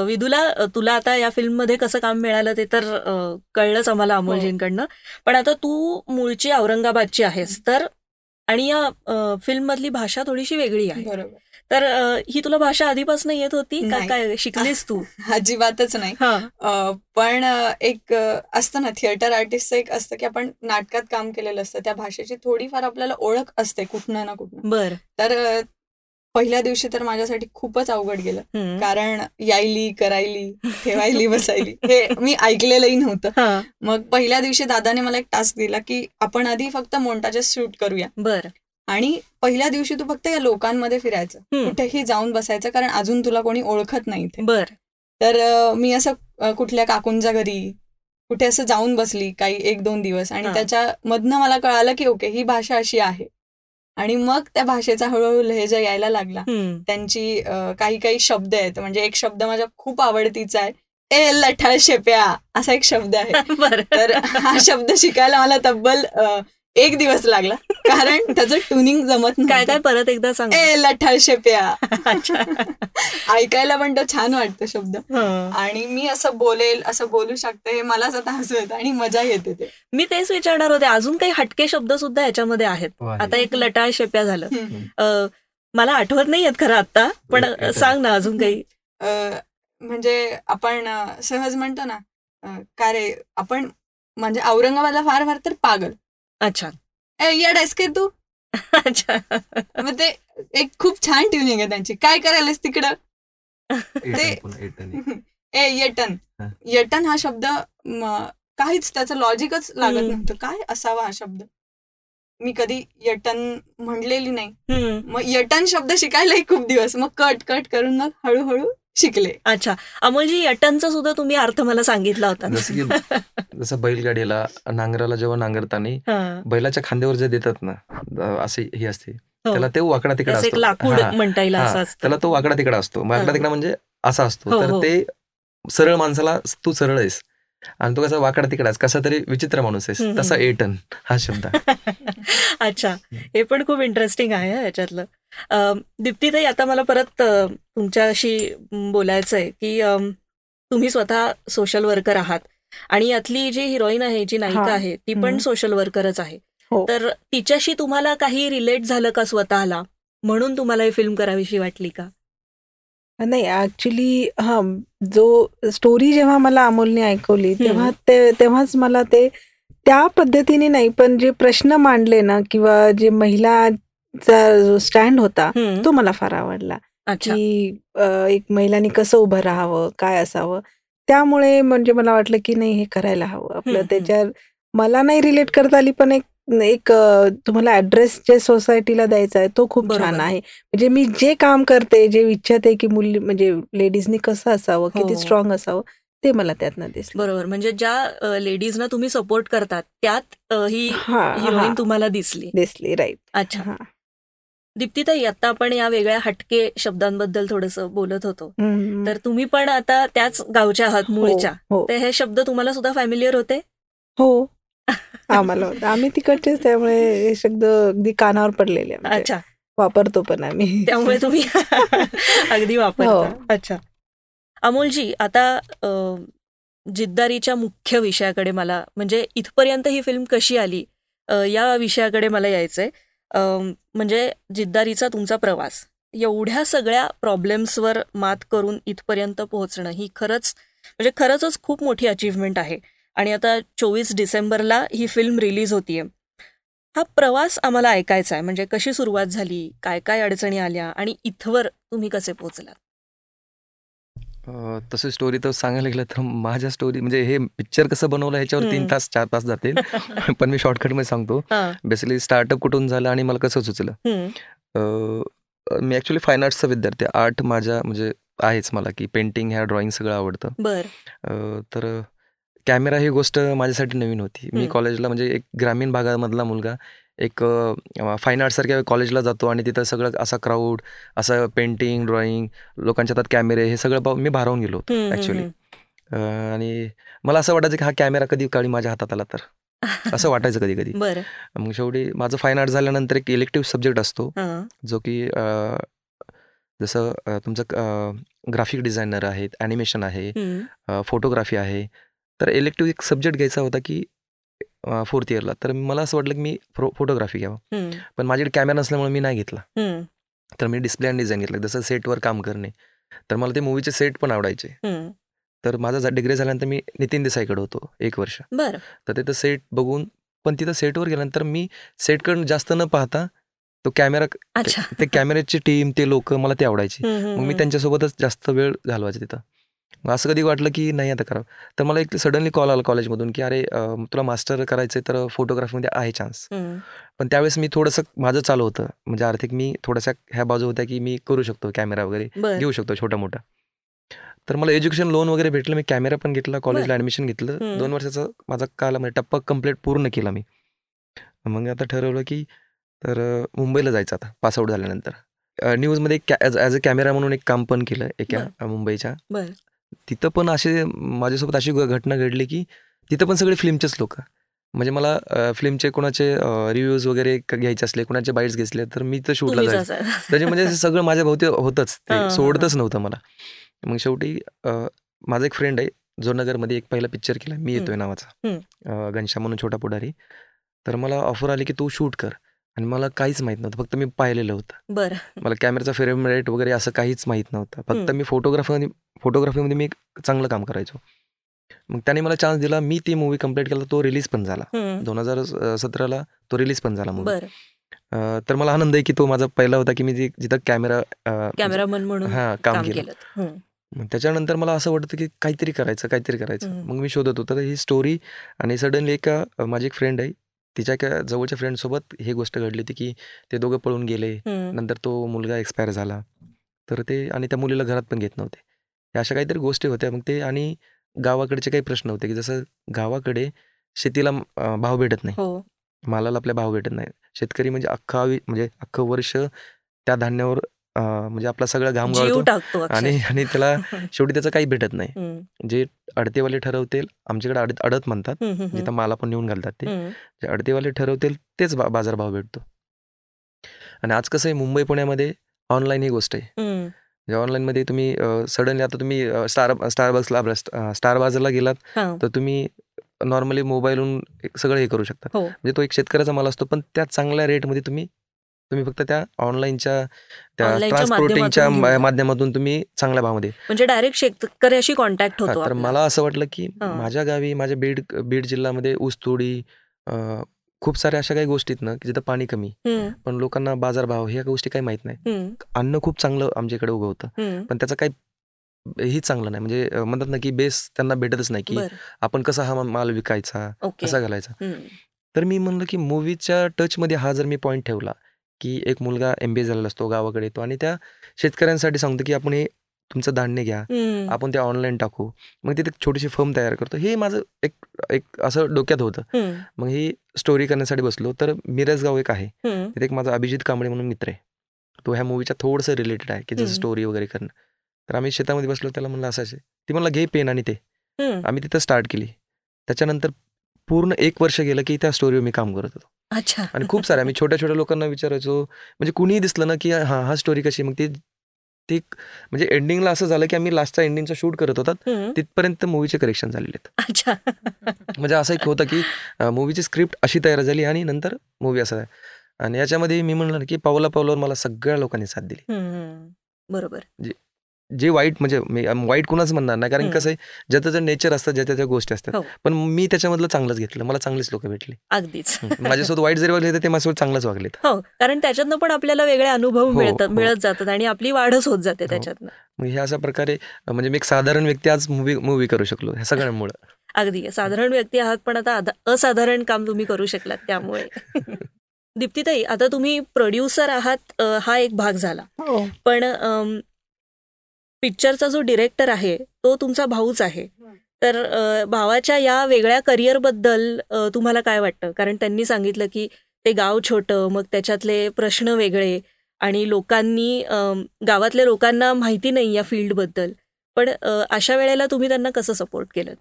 Speaker 1: विदुला तुला आता या फिल्ममध्ये कसं काम मिळालं ते तर कळलंच आम्हाला अमोलजींकडनं. पण आता तू मूळची औरंगाबादची आहेस तर आणि या फिल्म मधली भाषा थोडीशी वेगळी आहे. तर ही तुला भाषा आधीपासून येत होती का? काय शिकलीस तू?
Speaker 4: अजिबातच नाही. पण एक असतं ना थिएटर आर्टिस्टचं एक असतं की आपण नाटकात काम केलेलं असतं. त्या भाषेची थोडीफार आपल्याला ओळख असते कुठनं ना कुठनं.
Speaker 1: बर.
Speaker 4: तर पहिल्या दिवशी तर माझ्यासाठी खूपच अवघड गेलं. कारण यायली करायली ठेवायली बसायली. हे मी ऐकलेलंही नव्हतं. मग पहिल्या दिवशी दादाने मला एक टास्क दिला की आपण आधी फक्त मोंटाचे शूट करूया.
Speaker 1: बर.
Speaker 4: आणि पहिल्या दिवशी तू फक्त या लोकांमध्ये फिरायचं. कुठेही जाऊन बसायचं कारण अजून तुला कोणी ओळखत नाही
Speaker 1: बर.
Speaker 4: तर मी असं कुठल्या काकूंच्या घरी कुठे असं जाऊन बसली काही एक दोन दिवस आणि त्याच्या मधनं मला कळालं की ओके ही भाषा अशी आहे. आणि मग त्या भाषेचा हळूहळू लहेजा यायला लागला. त्यांची काही काही शब्द आहेत. म्हणजे एक शब्द माझ्या खूप आवडतीचा आहे. ए लठाळ शेप्या असा एक शब्द आहे. तर हा शब्द शिकायला मला तब्बल एक दिवस लागला. कारण त्याचं ट्युनिंग जमत
Speaker 1: नाही काय काय परत एकदा सांग
Speaker 4: ए लठाळ शेप्या. ऐकायला पण तो छान वाटतो शब्द. आणि मी असं बोलेल असं बोलू शकते हे मलाच आता हसू येतं आणि मजा येते ते.
Speaker 1: मी तेच विचारणार होते अजून काही हटके शब्द सुद्धा याच्यामध्ये आहेत. हो, आता एक लटाळ शेप्या झालं. मला आठवत नाही आहेत खरं आता पण सांग ना अजून काही.
Speaker 4: म्हणजे आपण सहज म्हणतो ना का रे आपण म्हणजे औरंगाबादला फार फार तर पागल.
Speaker 1: अच्छा.
Speaker 4: या डेस्केत तू. अच्छा. मग ते एक खूप छान ट्युनिंग आहे त्यांची. काय करायलास तिकडं? ते ए येटन. येटन हा शब्द काहीच त्याचं लॉजिकच लागत नव्हतं. काय असावा हा शब्द? मी कधी यटन म्हणलेली नाही. मग यटन शब्द शिकायलाही खूप दिवस. मग कट कट करून मग हळूहळू शिकले.
Speaker 1: अच्छा. अमोलजी अटनचा सुद्धा तुम्ही अर्थ मला सांगितला होता.
Speaker 3: जसं की जसं बैलगाडीला नांगराला जेव्हा नांगरताना बैलाच्या खांद्यावर जे देतात ना असे हे असते. हो. त्याला ते वाकडा तिकडा असतो.
Speaker 1: लाकूड म्हणता येईल
Speaker 3: त्याला तो वाकडा तिकडा असतो. वाकडा तिकडा म्हणजे असा असतो. हो, तर हो. ते सरळ माणसाला तू सरळ आहेस. आणि तो कसा वाकडा तिकडाच कसा तरी विचित्र माणूस आहे तसा एटन हा शब्द.
Speaker 1: अच्छा हे पण खूप इंटरेस्टिंग आहे याच्यातलं. दीप्तीताई आता मला परत तुमच्याशी बोलायचं आहे की तुम्ही स्वतः सोशल वर्कर आहात. आणि यातली जी हिरोईन आहे जी नायिका आहे ती पण सोशल वर्करच आहे. हो. तर तिच्याशी तुम्हाला काही रिलेट झालं का स्वतःला? म्हणून तुम्हाला ही फिल्म करावीशी वाटली का?
Speaker 2: नाही ऍक्च्युली हा जो स्टोरी जेव्हा मला अमोलने ऐकवली तेव्हा ते तेव्हाच मला ते त्या पद्धतीने नाही पण जे प्रश्न मांडले ना किंवा जे महिलाचा जो स्टँड होता तो मला फार आवडला. की एक महिलांनी कसं उभं राहावं काय असावं त्यामुळे म्हणजे मला वाटलं की नाही हे करायला हवं. आपलं त्याच्यावर मला नाही रिलेट करता आली पण एक एक तुम्हाला ऍड्रेस जे सोसायटीला द्यायचा आहे तो खूप छान आहे. म्हणजे मी जे काम करते जे इच्छते की मुली म्हणजे लेडीजनी कसं असावं किती स्ट्रॉंग हो. असावं ते मला त्यातनं दिसलं.
Speaker 1: बरोबर. म्हणजे ज्या लेडीजना तुम्ही सपोर्ट करतात त्यात ही हिरोईन तुम्हाला दिसली.
Speaker 2: दिसली राईट
Speaker 1: अच्छा. दीप्तीताई आता आपण या वेगळ्या हटके शब्दांबद्दल थोडस बोलत होतो. तर तुम्ही पण आता त्याच गावच्या आहात हो, मूळच्या. हो. तर हे शब्द तुम्हाला सुद्धा फॅमिलियर होते?
Speaker 2: हो. आम्हाला होतं आम्ही तिकडचेच त्यामुळे हे शब्द अगदी कानावर पडलेले
Speaker 1: अच्छा.
Speaker 2: वापरतो पण आम्ही.
Speaker 1: त्यामुळे तुम्ही अगदी वापरता. हो. अच्छा. अमोलजी आता जिद्दारीच्या मुख्य विषयाकडे मला म्हणजे इथपर्यंत ही फिल्म कशी आली या विषयाकडे मला यायचंय. म्हणजे जिद्दारीचा तुमचा प्रवास. एवढ्या सगळ्या प्रॉब्लेम्सवर मात करून इथपर्यंत पोहोचणं ही खरंच म्हणजे खरंच खूप मोठी अचीवमेंट आहे. आणि आता चोवीस डिसेंबरला ही फिल्म रिलीज होतीये. हा प्रवास आम्हाला ऐकायचा आहे म्हणजे कशी सुरुवात झाली? काय काय अडचणी आल्या? आणि इथवर तुम्ही कसे पोहोचलात?
Speaker 3: तसं स्टोरी तर सांगायला गेलं तर माझ्या स्टोरी म्हणजे हे पिक्चर कसं बनवलं ह्याच्यावर तीन तास चार तास जाते पण मी शॉर्टकटमध्ये सांगतो बेसिकली स्टार्टअप कुठून झालं आणि मला कसं सुचलं? मी ऍक्च्युली फाईन आर्ट्सचा विद्यार्थी आर्ट माझ्या म्हणजे आहेच मला की पेंटिंग ह्या ड्रॉइंग सगळं आवडतं. तर कॅमेरा ही गोष्ट माझ्यासाठी नवीन होती. मी कॉलेजला म्हणजे एक ग्रामीण भागामधला मुलगा एक फाईन आर्ट सारख्या कॉलेजला जातो आणि तिथं सगळं असा क्राऊड असं पेंटिंग ड्रॉइंग लोकांच्या हातात कॅमेरे हे सगळं मी भारावून गेलो होतो ऍक्च्युली आणि मला असं वाटायचं की हा कॅमेरा कधी काळी माझ्या हातात आला तर. असं वाटायचं कधी कधी. मग शेवटी माझं फाईन आर्ट झाल्यानंतर एक इलेक्टिव्ह सब्जेक्ट असतो जो की जसं तुमचं ग्राफिक डिझायनर आहेत ॲनिमेशन आहे फोटोग्राफी आहे तर इलेक्टिव्ह एक सब्जेक्ट घ्यायचा होता की फोर्थ इयरला तर मला असं वाटलं की मी फोटोग्राफी घ्यावं. पण माझ्याकडे कॅमेरा नसल्यामुळे मी नाही घेतला. तर मी डिस्प्ले अँड डिझाईन घेतलं. जसं सेटवर काम करणे. तर मला ते मूवीचे सेट पण आवडायचे. तर माझा डिग्री झाल्यानंतर मी नितीन देसाईकडे होतो एक वर्ष. तर तिथं सेट बघून पण तिथं सेटवर गेल्यानंतर मी सेटकडून जास्त न पाहता तो कॅमेरा ते कॅमेऱ्याची टीम ते लोक मला ते आवडायचे. मग मी त्यांच्यासोबतच जास्त वेळ घालवायचे तिथं. असं कधी वाटलं की नाही आता करावं? तर मला एक सडनली कॉल आला कॉलेजमधून की अरे तुला मास्टर करायचंय तर फोटोग्राफीमध्ये आहे चान्स. पण त्यावेळेस मी थोडंसं माझं चालू होतं. म्हणजे आर्थिक मी थोड्याशा ह्या बाजू होत्या की मी करू शकतो कॅमेरा वगैरे. घेऊ शकतो छोटा मोठा. तर मला एज्युकेशन लोन वगैरे भेटलं. मी कॅमेरा पण घेतला कॉलेजला ऍडमिशन घेतलं. दोन वर्षाचा माझा काल म्हणजे टप्पा कंप्लीट पूर्ण केला मी. मग आता ठरवलं की तर मुंबईला जायचं आता पासआउट झाल्यानंतर. न्यूजमध्ये ॲज अ कॅमेरा म्हणून एक काम पण केलं एका मुंबईच्या. तिथं पण असे माझ्यासोबत अशी घटना घडली की तिथं पण सगळे फिल्मचेच लोक. म्हणजे मला फिल्मचे कोणाचे रिव्ह्यूज वगैरे घ्यायचे असले कोणाचे बाईट्स घेतले तर मी तर शूटला जायचं. त्याचे म्हणजे सगळं माझ्या भोवती होतच. ते सोडतच नव्हतं मला. मग शेवटी माझा एक फ्रेंड आहे जो नगरमध्ये एक पहिला पिक्चर केला मी येतोय नावाचा. घनश्याम म्हणून छोटा पुढारी. तर मला ऑफर आली की तू शूट कर. आणि मला काहीच माहीत नव्हतं. फक्त मी पाहिलेलं होतं.
Speaker 1: बरं.
Speaker 3: मला कॅमेराचा फ्रेम रेट वगैरे असं काहीच माहीत नव्हतं. फक्त मी फोटोग्राफी फोटोग्राफीमध्ये मी चांगलं काम करायचो. मग त्याने मला चान्स दिला. मी ती मूवी कंप्लीट केला. तो रिलीज पण झाला. दोन हजार सतराला तो रिलीज पण झाला मूवी तर मला आनंद आहे की तो माझा पहिला होता की मी जिथं कॅमेरा
Speaker 1: कॅमेरामन म्हणून
Speaker 3: हा काम केलं. त्याच्यानंतर मला असं वाटतं की काहीतरी करायचं काहीतरी करायचं. मग मी शोधत होतो. तर ही स्टोरी आणि सडनली एका माझी एक फ्रेंड आहे. तिच्या एका जवळच्या फ्रेंड सोबत ही गोष्ट घडली होती की ते दोघं पळून गेले. नंतर तो मुलगा एक्सपायर झाला. तर ते आणि त्या मुलीला घरात पण घेत नव्हते. अशा काहीतरी गोष्टी होत्या. मग ते आणि गावाकडचे काही प्रश्न होते की जसं गावाकडे शेतीला भाव भेटत नाही.
Speaker 1: हो.
Speaker 3: मालाला आपल्या भाव भेटत नाही. शेतकरी म्हणजे अख्खा म्हणजे अख्खं वर्ष त्या धान्यावर म्हणजे आपला सगळा घाम
Speaker 1: गाळतो
Speaker 3: आणि आणि त्याला शेवटी त्याचं काही भेटत नाही. जे अडतेवाले ठरवतील आमच्याकडे अडत अडत म्हणतात जिथं माला पण नेऊन घालतात ते जे अडतेवाले ठरवतील तेच बाजारभाव भेटतो. आणि आज कसं आहे मुंबई पुण्यामध्ये ऑनलाईन ही गोष्ट आहे. म्हणजे ऑनलाईन मध्ये तुम्ही सडनली आता तुम्ही स्टार स्टारबक्सला स्टार बाजारला गेलात तर तुम्ही नॉर्मली मोबाईलहून सगळं हे करू शकता.
Speaker 1: हो.
Speaker 3: म्हणजे तो एक शेतकऱ्याचा माल असतो पण त्या चांगल्या रेटमध्ये तुम्ही तुम्ही फक्त त्या ऑनलाईनच्या त्या ट्रान्सपोर्टिंगच्या माध्यमातून तुम्ही चांगल्या भावामध्ये
Speaker 1: म्हणजे डायरेक्ट शेतकऱ्याशी कॉन्टॅक्ट होतो
Speaker 3: तर मला असं वाटलं की माझ्या गावी माझ्या बीड बीड जिल्ह्यामध्ये ऊसतोडी खूप साऱ्या अशा काही गोष्टीत ना की जिथं पाणी कमी. पण लोकांना बाजारभाव ह्या गोष्टी काही माहीत नाही. अन्न खूप चांगलं आमच्याकडे उभं होतं पण त्याचं काही ही चांगलं नाही. म्हणजे म्हणतात ना की बेस त्यांना भेटतच नाही की आपण कसा हा माल विकायचा कसा घालायचा. तर मी म्हणलं की मूवीच्या टचमध्ये हा जर मी पॉईंट ठेवला की एक मुलगा एमबीए झालेला असतो गावाकडे येतो आणि त्या शेतकऱ्यांसाठी सांगतो की आपण हे तुमचं धान्य घ्या आपण ते ऑनलाईन टाकू. मग तिथे छोटीशी फर्म तयार करतो. हे माझं एक एक असं डोक्यात होतं. मग ही स्टोरी करण्यासाठी बसलो. तर मिरजगाव एक आहे. तिथे एक माझा अभिजित कांबळे म्हणून मित्र आहे. तो ह्या मूवीच्या थोडंसं रिलेटेड आहे की जसं स्टोरी वगैरे करणं. तर आम्ही शेतामध्ये बसलो. त्याला म्हणलं असायचे ती म्हणलं घे पेन आणि ते. आम्ही तिथं स्टार्ट केली. त्याच्यानंतर पूर्ण एक वर्ष गेलं की त्या स्टोरीवर मी काम करत होतो.
Speaker 1: अच्छा.
Speaker 3: आणि खूप सारे आम्ही छोट्या छोट्या लोकांना विचारायचो म्हणजे कुणीही दिसलं ना की हा हा स्टोरी कशी मग ती ते म्हणजे एंडिंगला असं झालं की आम्ही लास्टचा एंडिंगचा शूट करत होतात तिथपर्यंत मूवीचे करेक्शन झालेले
Speaker 1: अच्छा.
Speaker 3: म्हणजे असं एक होतं की मूवीची स्क्रिप्ट अशी तयार झाली आणि नंतर मूवी असं आहे. आणि याच्यामध्ये मी म्हणलं की पावला पावलावर मला सगळ्या लोकांनी साथ दिली.
Speaker 1: बरोबर.
Speaker 3: जे वाईट म्हणजे वाईट कुणाच म्हणणार नाही. कारण कसं आहे ज्याचं जे नेचर असतं ज्या त्या गोष्टी असतात. हो. पण मी त्याच्यामधलं चांगलंच घेतलं. मला चांगलीच लोक भेटली.
Speaker 1: अगदीच.
Speaker 3: माझ्यासोबत वाईट जरी वागले ते माझ्यासोबत चांगलंच वागलेत.
Speaker 1: हो. कारण त्याच्यातनं पण आपल्याला वेगळे अनुभव हो, मिळतात हो. मिळत जातात आणि आपली वाढच होत जाते त्याच्यातनं.
Speaker 3: मग हे अशा प्रकारे म्हणजे मी एक साधारण व्यक्ती आज मूवी मूवी करू शकलो ह्या सगळ्यांमुळे.
Speaker 1: अगदी. साधारण व्यक्ती आहात पण आता असाधारण काम तुम्ही करू शकलात त्यामुळे. दीप्तीताई आता तुम्ही प्रोड्युसर आहात हा एक भाग झाला. पण पिक्चरचा जो डिरेक्टर आहे तो तुमचा भाऊच आहे. तर भावाच्या या वेगळ्या करिअरबद्दल तुम्हाला काय वाटतं? कारण त्यांनी सांगितलं की ते गाव छोटं मग त्याच्यातले प्रश्न वेगळे आणि लोकांनी गावातल्या लोकांना माहिती नाही या फील्डबद्दल. पण अशा वेळेला तुम्ही त्यांना कसं सपोर्ट केलं?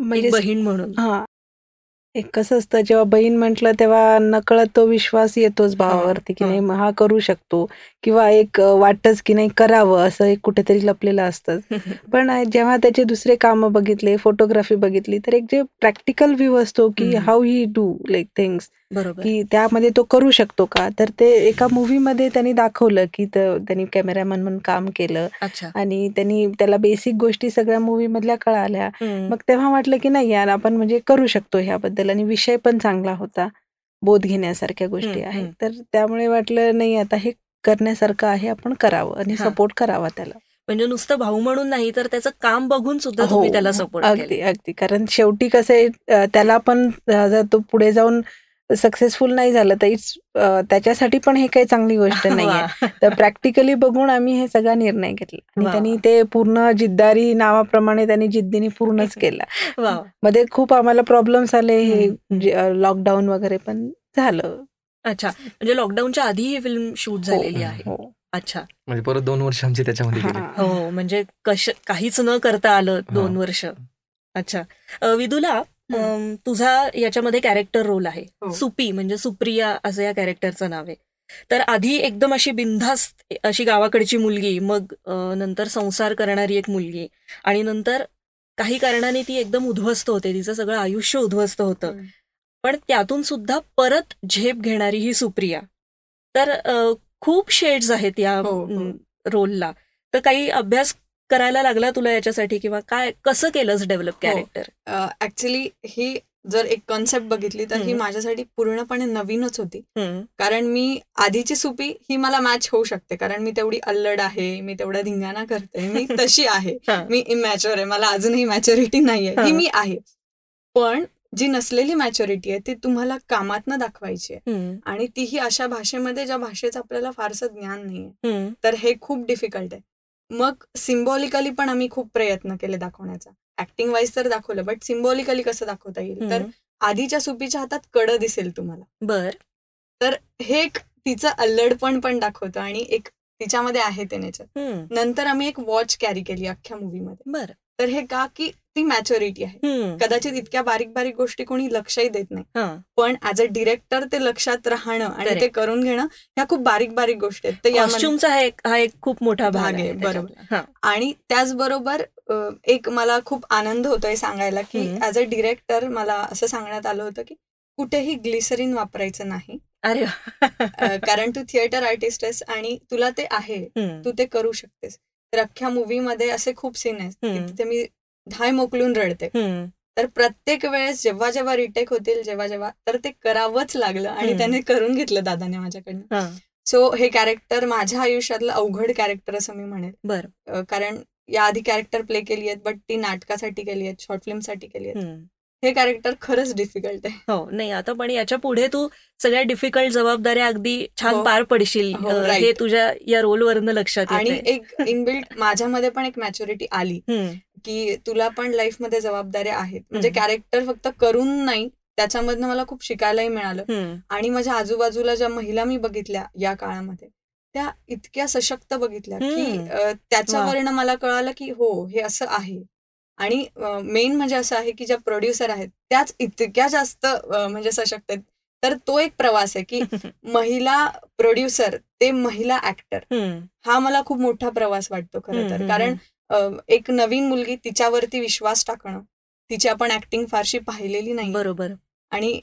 Speaker 1: म्हणजे बहीण म्हणून.
Speaker 2: एक कसं असतं जेव्हा बहीण म्हटलं तेव्हा नकळत तो विश्वास येतोच भावावरती की नाही हा करू शकतो. किंवा एक वाटतच की नाही करावं असं एक कुठेतरी लपलेलं असतं. पण जेव्हा त्याचे दुसरे कामं बघितले फोटोग्राफी बघितली तर एक जे प्रॅक्टिकल व्ह्यू असतो की how he do like things की त्यामध्ये तो करू शकतो का? तर ते एका मध्ये त्यांनी दाखवलं की त्यांनी कॅमेरामॅन म्हणून काम केलं आणि त्यांनी त्याला बेसिक गोष्टी सगळ्या मूवी मधल्या कळाल्या. मग तेव्हा वाटलं की नाही यार आपण म्हणजे करू शकतो ह्याबद्दल आणि विषय पण चांगला होता. बोध घेण्यासारख्या गोष्टी आहेत. तर त्यामुळे वाटलं नाही आता हे करण्यासारखं आहे आपण करावं आणि सपोर्ट करावा त्याला.
Speaker 1: म्हणजे नुसतं भाऊ म्हणून नाही तर त्याचं काम बघून सुद्धा तुम्ही हो, त्याला सपोर्ट
Speaker 2: अगदी अगदी. कारण शेवटी कसं आहे त्याला पण जर तो पुढे जाऊन सक्सेसफुल नाही झालं तर इट्स त्याच्यासाठी पण हे काही चांगली गोष्ट नाही तर प्रॅक्टिकली बघून आम्ही हे सगळा निर्णय घेतला. आणि त्यांनी ते पूर्ण जिद्दारी नावाप्रमाणे त्यांनी जिद्दीने पूर्णच केला. मध्ये खूप आम्हाला प्रॉब्लेम्स आले हे लॉकडाऊन वगैरे पण झालं.
Speaker 1: अच्छा. म्हणजे लॉकडाऊनच्या आधी ही फिल्म शूट हो, झालेली आहे. हो. अच्छा.
Speaker 3: म्हणजे परत दोन वर्ष आमची त्याच्यामध्ये
Speaker 1: हो. म्हणजे कश काहीच न करता आलं दोन वर्ष. अच्छा. विदुला तुझा याच्यामध्ये कॅरेक्टर रोल आहे. हो. सुपी म्हणजे सुप्रिया असं या कॅरेक्टरचं नाव आहे. तर आधी एकदम अशी बिनधास्त अशी गावाकडची मुलगी मग नंतर संसार करणारी एक मुलगी आणि नंतर काही कारणाने ती एकदम उद्ध्वस्त होते. तिचं सगळं आयुष्य उद्ध्वस्त होतं. पण त्यातून सुद्धा परत झेप घेणारी ही सुप्रिया. तर खूप शेड्स आहेत या रोलला हो, हो. तर काही अभ्यास करायला लागला तुला याच्यासाठी किंवा काय कसं केलंस डेव्हलप कॅरेक्टर
Speaker 4: ऍक्च्युली ही जर एक कॉन्सेप्ट बघितली तर ही माझ्यासाठी पूर्णपणे नवीनच होती. कारण मी आधीची सुपी ही मला मॅच होऊ शकते. कारण मी तेवढी अल्लड आहे मी तेवढा धिंगाणा करते मी तशी आहे. मी इमॅच्युअर आहे मला अजूनही मॅच्युरिटी नाहीये. ही मी आहे. पण जी नसलेली मॅच्युरिटी आहे ती तुम्हाला कामात दाखवायची आहे. आणि तीही अशा भाषेमध्ये ज्या भाषेचं आपल्याला फारसं ज्ञान नाहीये. तर हे खूप डिफिकल्ट आहे. मग सिम्बॉलिकली पण आम्ही खूप प्रयत्न केले दाखवण्याचा. ऍक्टिंग वाईज तर दाखवलं बट सिम्बॉलिकली कसं दाखवता येईल? तर आधीच्या सुपीच्या हातात कड दिसेल तुम्हाला.
Speaker 1: बर.
Speaker 4: तर हे एक तिचं अल्लडपण पण दाखवतं आणि एक तिच्यामध्ये आहे ते नेचर. नंतर आम्ही एक वॉच कॅरी केली अख्ख्या मूवीमध्ये
Speaker 1: बर.
Speaker 4: तर हे का? की ती मॅच्युरिटी आहे. कदाचित इतक्या बारीक बारीक गोष्टी कोणी लक्षही देत नाही. पण ऍज अ डिरेक्टर ते लक्षात राहणं आणि ते करून घेणं ह्या खूप बारीक बारीक गोष्टी
Speaker 1: आहेत. हा एक खूप मोठा भाग आहे
Speaker 4: बरोबर. आणि त्याचबरोबर एक मला खूप आनंद होतोय सांगायला की ऍज अ डिरेक्टर मला असं सांगण्यात आलं होतं की कुठेही ग्लिसरीन वापरायचं नाही.
Speaker 1: अरे
Speaker 4: कारण तू थिएटर आर्टिस्ट आहेस आणि तुला ते आहे. तू ते करू शकतेस. तर अख्ख्या मूवी मध्ये असे खूप सीन आहेत तिथे मी धाय मोकलून रडते. तर प्रत्येक वेळेस जेव्हा जेव्हा रिटेक होतील जेव्हा जेव्हा तर ते करावंच लागलं आणि त्याने करून घेतलं दादाने माझ्याकडनं. सो हे कॅरेक्टर माझ्या आयुष्यातलं अवघड कॅरेक्टर असं मी म्हणेन
Speaker 1: बर.
Speaker 4: कारण या आधी कॅरेक्टर प्ले केली आहेत बट ती नाटकासाठी केली आहेत शॉर्ट फिल्मसाठी केली आहेत. हे कॅरेक्टर खरंच डिफिकल्ट आहे.
Speaker 1: हो नाही आता पण याच्यापुढे तू सगळ्या डिफिकल्ट जबाबदाऱ्या अगदी छान हो. पार पडशील. हो, हे तुझ्या या रोलवरनं लक्षात
Speaker 4: आणि एक इनबिल्ट माझ्यामध्ये पण एक मॅच्युरिटी आली की तुला पण लाईफमध्ये जबाबदाऱ्या आहेत. म्हणजे कॅरेक्टर फक्त करून नाही त्याच्यामधनं मला खूप शिकायलाही मिळालं. आणि माझ्या आजूबाजूला ज्या महिला मी बघितल्या या काळामध्ये त्या इतक्या सशक्त बघितल्या की त्याच्यावरनं मला कळालं की हो हे असं आहे. आणि मेन म्हणजे असं आहे की ज्या प्रोड्युसर आहेत त्याच इतक्या जास्त म्हणजे सशक्त आहेत तर तो एक प्रवास आहे की महिला प्रोड्युसर ते महिला ऍक्टर हा मला खूप मोठा प्रवास वाटतो खरं तर. कारण एक नवीन मुलगी तिच्यावरती विश्वास टाकणं तिची आपण ऍक्टिंग फारशी पाहिलेली नाही.
Speaker 1: बरोबर.
Speaker 4: आणि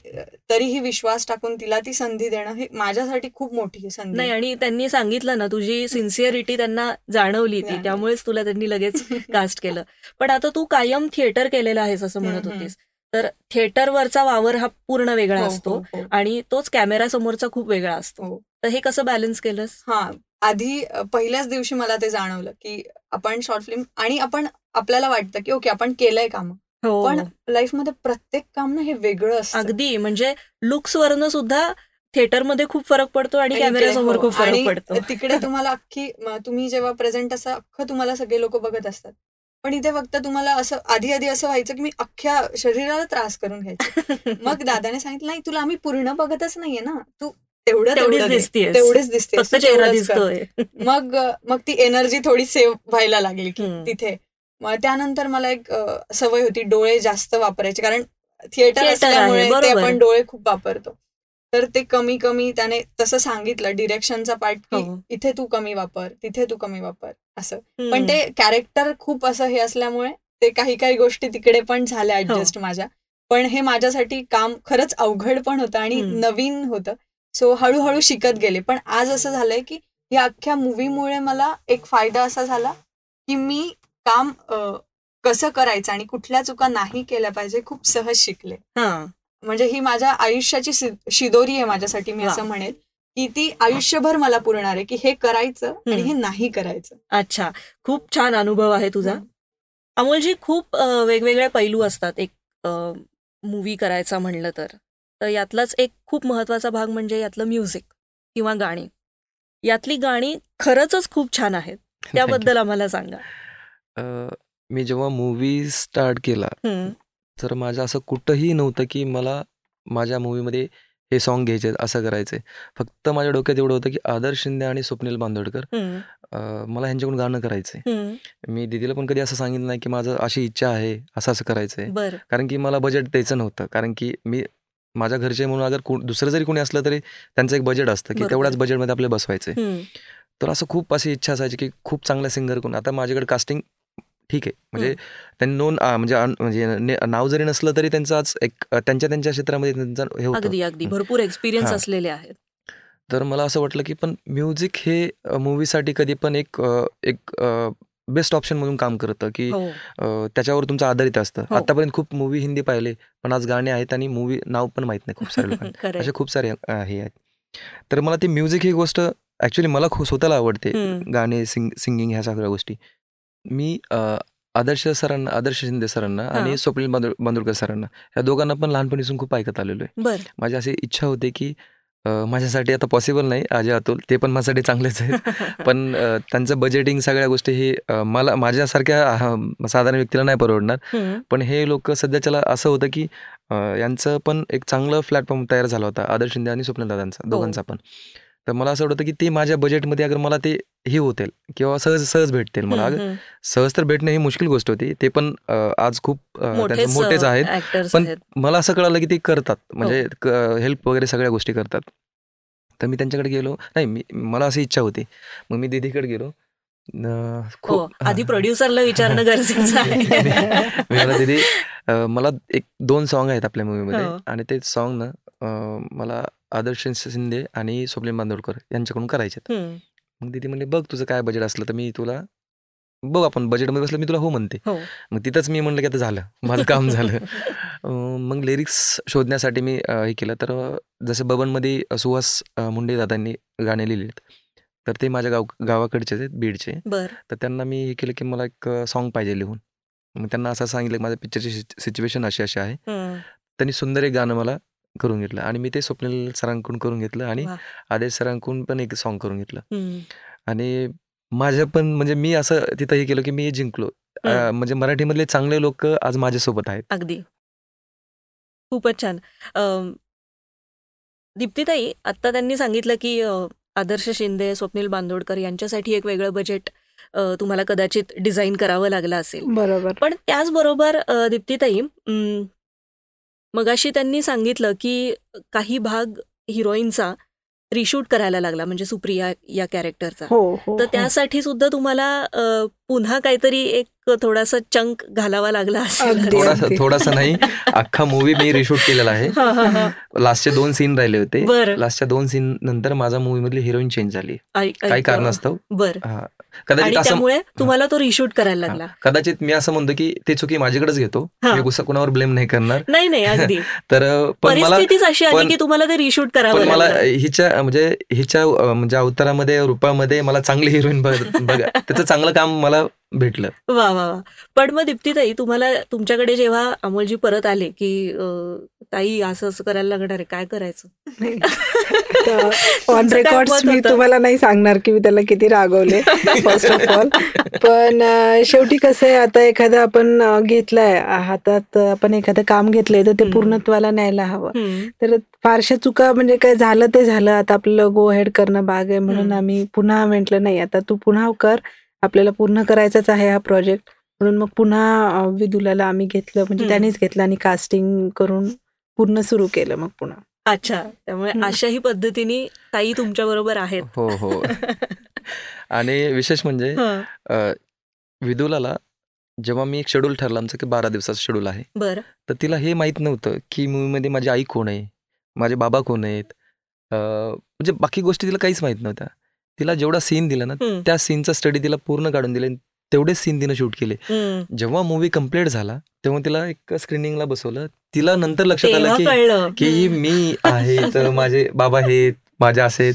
Speaker 4: तरीही विश्वास टाकून तिला ती संधी देणं हे माझ्यासाठी खूप मोठी संधी
Speaker 1: नाही आणि त्यांनी सांगितलं ना तुझी सिन्सिअरिटी त्यांना जाणवली ती त्यामुळेच तुला त्यांनी लगेच कास्ट केलं. पण आता तू कायम थिएटर केलेलं आहेस असं म्हणत होतीस. तर थिएटरवरचा वावर हा पूर्ण वेगळा हो, असतो हो, हो. आणि तोच कॅमेरा समोरचा खूप वेगळा असतो. तर हे कसं बॅलन्स केलंस?
Speaker 4: हा आधी पहिल्याच दिवशी मला ते जाणवलं की आपण शॉर्ट फिल्म आणि आपण आपल्याला वाटतं की ओके आपण केलंय काम. पण लाईफमध्ये प्रत्येक काम ना हे वेगळं असतं.
Speaker 1: अगदी. म्हणजे लुक्स वरनं सुद्धा थिएटरमध्ये खूप फरक पडतो आणि कॅमेऱ्यासमोर हो. खूप फरक पडतो.
Speaker 4: तिकडे तुम्हाला अख्खी तुम्ही जेव्हा प्रेझेंट असं अख्खं तुम्हाला सगळे लोक बघत असतात. पण इथे फक्त तुम्हाला असं आधी आधी असं व्हायचं की मी अख्ख्या शरीराला त्रास करून घ्यायचे. मग दादाने सांगितलं नाही तुला आम्ही पूर्ण बघतच नाहीये ना. तू तेवढं तेवढेच दिसते तेवढेच दिसते मग मग ती एनर्जी थोडी सेव्ह व्हायला लागली की तिथे. त्यानंतर मला एक सवय होती डोळे जास्त वापरायचे. कारण थिएटर असल्यामुळे ते आपण डोळे खूप वापरतो. तर ते कमी कमी त्याने तसं सांगितलं डिरेक्शनचा पार्ट की हो. इथे तू कमी वापर तिथे तू कमी वापर असं. पण ते कॅरेक्टर खूप असं हे असल्यामुळे ते काही काही गोष्टी तिकडे पण झाल्या ऍडजस्ट हो. माझ्या. पण हे माझ्यासाठी काम खरंच अवघड पण होतं आणि नवीन होतं. सो हळूहळू शिकत गेले. पण आज असं झालंय की या अख्ख्या मूवीमुळे मला एक फायदा असा झाला की मी काम कसं करायचं आणि कुठल्या चुका नाही केल्या पाहिजे खूप सहज शिकले. म्हणजे ही माझ्या आयुष्याची शिदोरी आहे माझ्यासाठी मी असं म्हणेल की ती आयुष्यभर मला पुरणार आहे की हे करायचं आणि हे नाही करायचं.
Speaker 1: अच्छा. खूप छान अनुभव आहे तुझा. अमोलजी खूप वेगवेगळे पैलू असतात एक मूवी करायचा म्हणलं तर. यातलाच एक खूप महत्त्वाचा भाग म्हणजे यातलं म्युझिक किंवा गाणी. यातली गाणी खरंच खूप छान आहेत. त्याबद्दल आम्हाला सांगा.
Speaker 3: मी जेव्हा मूवी स्टार्ट केला, तर माझं असं कुठंही नव्हतं, की मला माझ्या मूवीमध्ये हे सॉन्ग घ्यायचे असं करायचंय. फक्त माझ्या डोक्यात एवढं होतं, की आदर्श शिंदे आणि स्वप्नील बांदोडकर मला ह्यांच्याकडून गाणं करायचंय. मी दीदीला पण कधी असं सांगितलं नाही, की माझं अशी इच्छा आहे, असं-असं करायचंय. कारण की मला बजेट द्यायचं नव्हतं. कारण की मी माझ्या घरचे म्हणून अगर दुसरं जरी कोणी असलं तरी त्यांचं एक बजेट असतं, की तेवढ्याच बजेटमध्ये आपले बसवायचंय. तर असं खूप अशी इच्छा असायची, की खूप चांगल्या सिंगर कोण आता माझ्याकडे कास्टिंग ठीक आहे. म्हणजे त्यांनी नोंद म्हणजे म्हणजे नाव जरी नसलं तरी त्यांचं आज एक त्यांच्या त्यांच्या क्षेत्रामध्ये त्यांचा
Speaker 1: हे होतं. अगदी भरपूर एक्सपिरियन्स असलेले आहेत.
Speaker 3: तर मला असं वाटलं की पण म्युझिक हे मूवीसाठी कधी पण एक एक बेस्ट ऑप्शन म्हणून काम करतं की हो. त्याच्यावर तुमचं आधारित असतं. हो. आतापर्यंत खूप मूवी हिंदी पाहिले पण आज गाणे आहेत आणि मूवी नाव पण माहीत नाही खूप सारे असे खूप सारे हे आहेत. तर मला ती म्युझिक ही गोष्ट ऍक्च्युली मला स्वतःला आवडते. गाणे सिंग सिंगिंग ह्या सगळ्या गोष्टी. मी आदर्श सरांना आदर्श शिंदे सरांना आणि स्वप्नील बांदुरकर सरांना या दोघांना पण लहानपणीपासून खूप ऐकत आलेलो आहे. माझी अशी इच्छा होती की माझ्यासाठी आता पॉसिबल नाही अजय अतुल. ते पण माझ्यासाठी चांगलेच आहेत. पण त्यांचं बजेटिंग सगळ्या गोष्टी हे मला माझ्यासारख्या साधारण व्यक्तीला नाही परवडणार. पण हे लोक सध्याच्याला असं होतं की यांचं पण एक चांगलं प्लॅटफॉर्म तयार झाला होता आदर्श शिंदे आणि स्वप्न दादांचा हो. दोघांचा पण. तर मला असं वाटतं की ते माझ्या बजेटमध्ये अगर मला ते हे होतील किंवा सहज सहज भेटतील मला. सहज तर भेटणं ही मुश्किल गोष्ट होती. ते पण आज खूप मोठेच आहेत. पण मला असं कळालं की ते करतात. म्हणजे हेल्प वगैरे सगळ्या गोष्टी करतात. तर मी त्यांच्याकडे गेलो. नाही मी मला अशी इच्छा होती. मग मी दीदीकडे गेलो.
Speaker 1: हो, आधी प्रोड्युसरला विचारणं गरजेचं आहे.
Speaker 3: मला दिदी मला एक दोन सॉन्ग आहेत आपल्या मूवीमध्ये हो. आणि ते सॉन्ग ना मला आदर्श शिंदे आणि स्वप्नील बांदोडकर यांच्याकडून करायचे मग दिदी म्हणले बघ तुझं काय बजेट असलं तर मी तुला बघ आपण बजेटमध्ये बसलं मी तुला हो म्हणते. हो. मग तिथंच मी म्हणलं की आता झालं माझं काम झालं. मग लिरिक्स शोधण्यासाठी मी हे केलं. तर जसं बबनमध्ये सुहास मुंडे दादांनी गाणे लिहिलेत तर ते माझ्या गाव गावाकडचे आहेत बीडचे. तर त्यांना मी हे केलं की मला एक सॉन्ग पाहिजे लिहून. मग त्यांना असं सांगितलं की माझ्या पिक्चरची सिच्युएशन अशी अशी आहे. त्यांनी सुंदर एक गाणं मला करून घेतलं आणि मी ते स्वप्नील सरांकडून करून घेतलं आणि आदेश सरांकडून पण एक सॉन्ग करून घेतलं. आणि माझ्या पण म्हणजे मी असं तिथं हे केलं की मी जिंकलो. म्हणजे मराठीमधले चांगले लोक आज माझ्यासोबत आहेत.
Speaker 1: अगदी. खूपच छान. दीप्तीताई आता त्यांनी सांगितलं की आदर्श शिंदे स्वप्नील बांदोडकर यांच्यासाठी एक वेगळं बजेट तुम्हाला कदाचित डिझाईन करावं लागलं असेल.
Speaker 2: बरोबर.
Speaker 1: पण त्याचबरोबर दीप्तीताई मगाशी त्यांनी सांगितलं की काही भाग हिरोईनचा रिशूट करायला लागला म्हणजे सुप्रिया या कॅरेक्टरचा
Speaker 2: हो, हो,
Speaker 1: तर हो. त्यासाठी सुद्धा तुम्हाला पुन्हा काहीतरी एक थोडासा चंक घालावा लागला
Speaker 3: थोडासा थोडासा नाही अख्खा मूवी मी रिशूट केलेला आहे. लास्टचे दोन सीन राहिले होते. लास्टच्या दोन सीन नंतर माझा मूवी मधली हिरोईन चेंज झाली. काही कारणास्तव.
Speaker 1: बरं. कदाचित त्यामुळे तुम्हाला तो रिशूट करायला लागला.
Speaker 3: कदाचित मी असं म्हणतो की ते चुकी माझ्याकडेच घेतो. मी गुस्सा कुणावर ब्लेम नाही करणार.
Speaker 1: नाही नाही अगदी.
Speaker 3: तर
Speaker 1: पण मला अशी आली की तुम्हाला ते रिशूट करावं
Speaker 3: मला हिच्या म्हणजे हिच्या म्हणजे अवतारामध्ये रूपामध्ये मला चांगली हिरोईन बघा. त्याचं चांगलं काम मला भेटलं.
Speaker 1: वा वा वा. पण मग दीप्तीताई तुम्हाला तुमच्याकडे जेव्हा अमोलजी परत आले की ताई असं असं करायला लागणार आहे काय करायचं?
Speaker 2: ऑन रेकॉर्ड मी तुम्हाला नाही सांगणार की मी त्याला किती रागवले फर्स्ट ऑफ ऑल पण शेवटी कसं आहे आता एखादं आपण घेतलंय हातात आपण एखादं काम घेतलंय तर ते पूर्णत्वाला न्यायला हवं. तर फारशा चुका म्हणजे काय झालं ते झालं. आता आपलं गो हेड करणं भाग आहे म्हणून आम्ही पुन्हा म्हटलं नाही आता तू पुन्हा कर आपल्याला पूर्ण करायचाच आहे हा प्रोजेक्ट म्हणून मग पुन्हा विदुलाला आम्ही घेतलं. म्हणजे त्यांनीच घेतलं आणि कास्टिंग करून पूर्ण सुरू केलं मग पुन्हा.
Speaker 1: अच्छा. त्यामुळे अशाही पद्धतीने ताई तुमच्या बरोबर आहेत.
Speaker 3: हो हो. आणि विशेष म्हणजे विदुलाला जेव्हा मी एक शेड्यूल ठरला आमचं की बारा दिवसाचं शेड्यूल आहे.
Speaker 1: बरं.
Speaker 3: तर तिला हे माहीत नव्हतं की मूवीमध्ये माझी आई कोण आहे माझे बाबा कोण आहेत. म्हणजे बाकी गोष्टी तिला काहीच माहीत नव्हत्या. तिला जेवढा सीन दिला ना त्या सीनचा स्टडी तिला पूर्ण काढून दिले तेवढेच सीन तिनं शूट केले. जेव्हा मूवी कंप्लीट झाला तेव्हा तिला एक स्क्रीनिंगला बसवलं. तिला नंतर लक्षात आलं की की मी आहे तर माझे बाबा आहेत माझ्या असे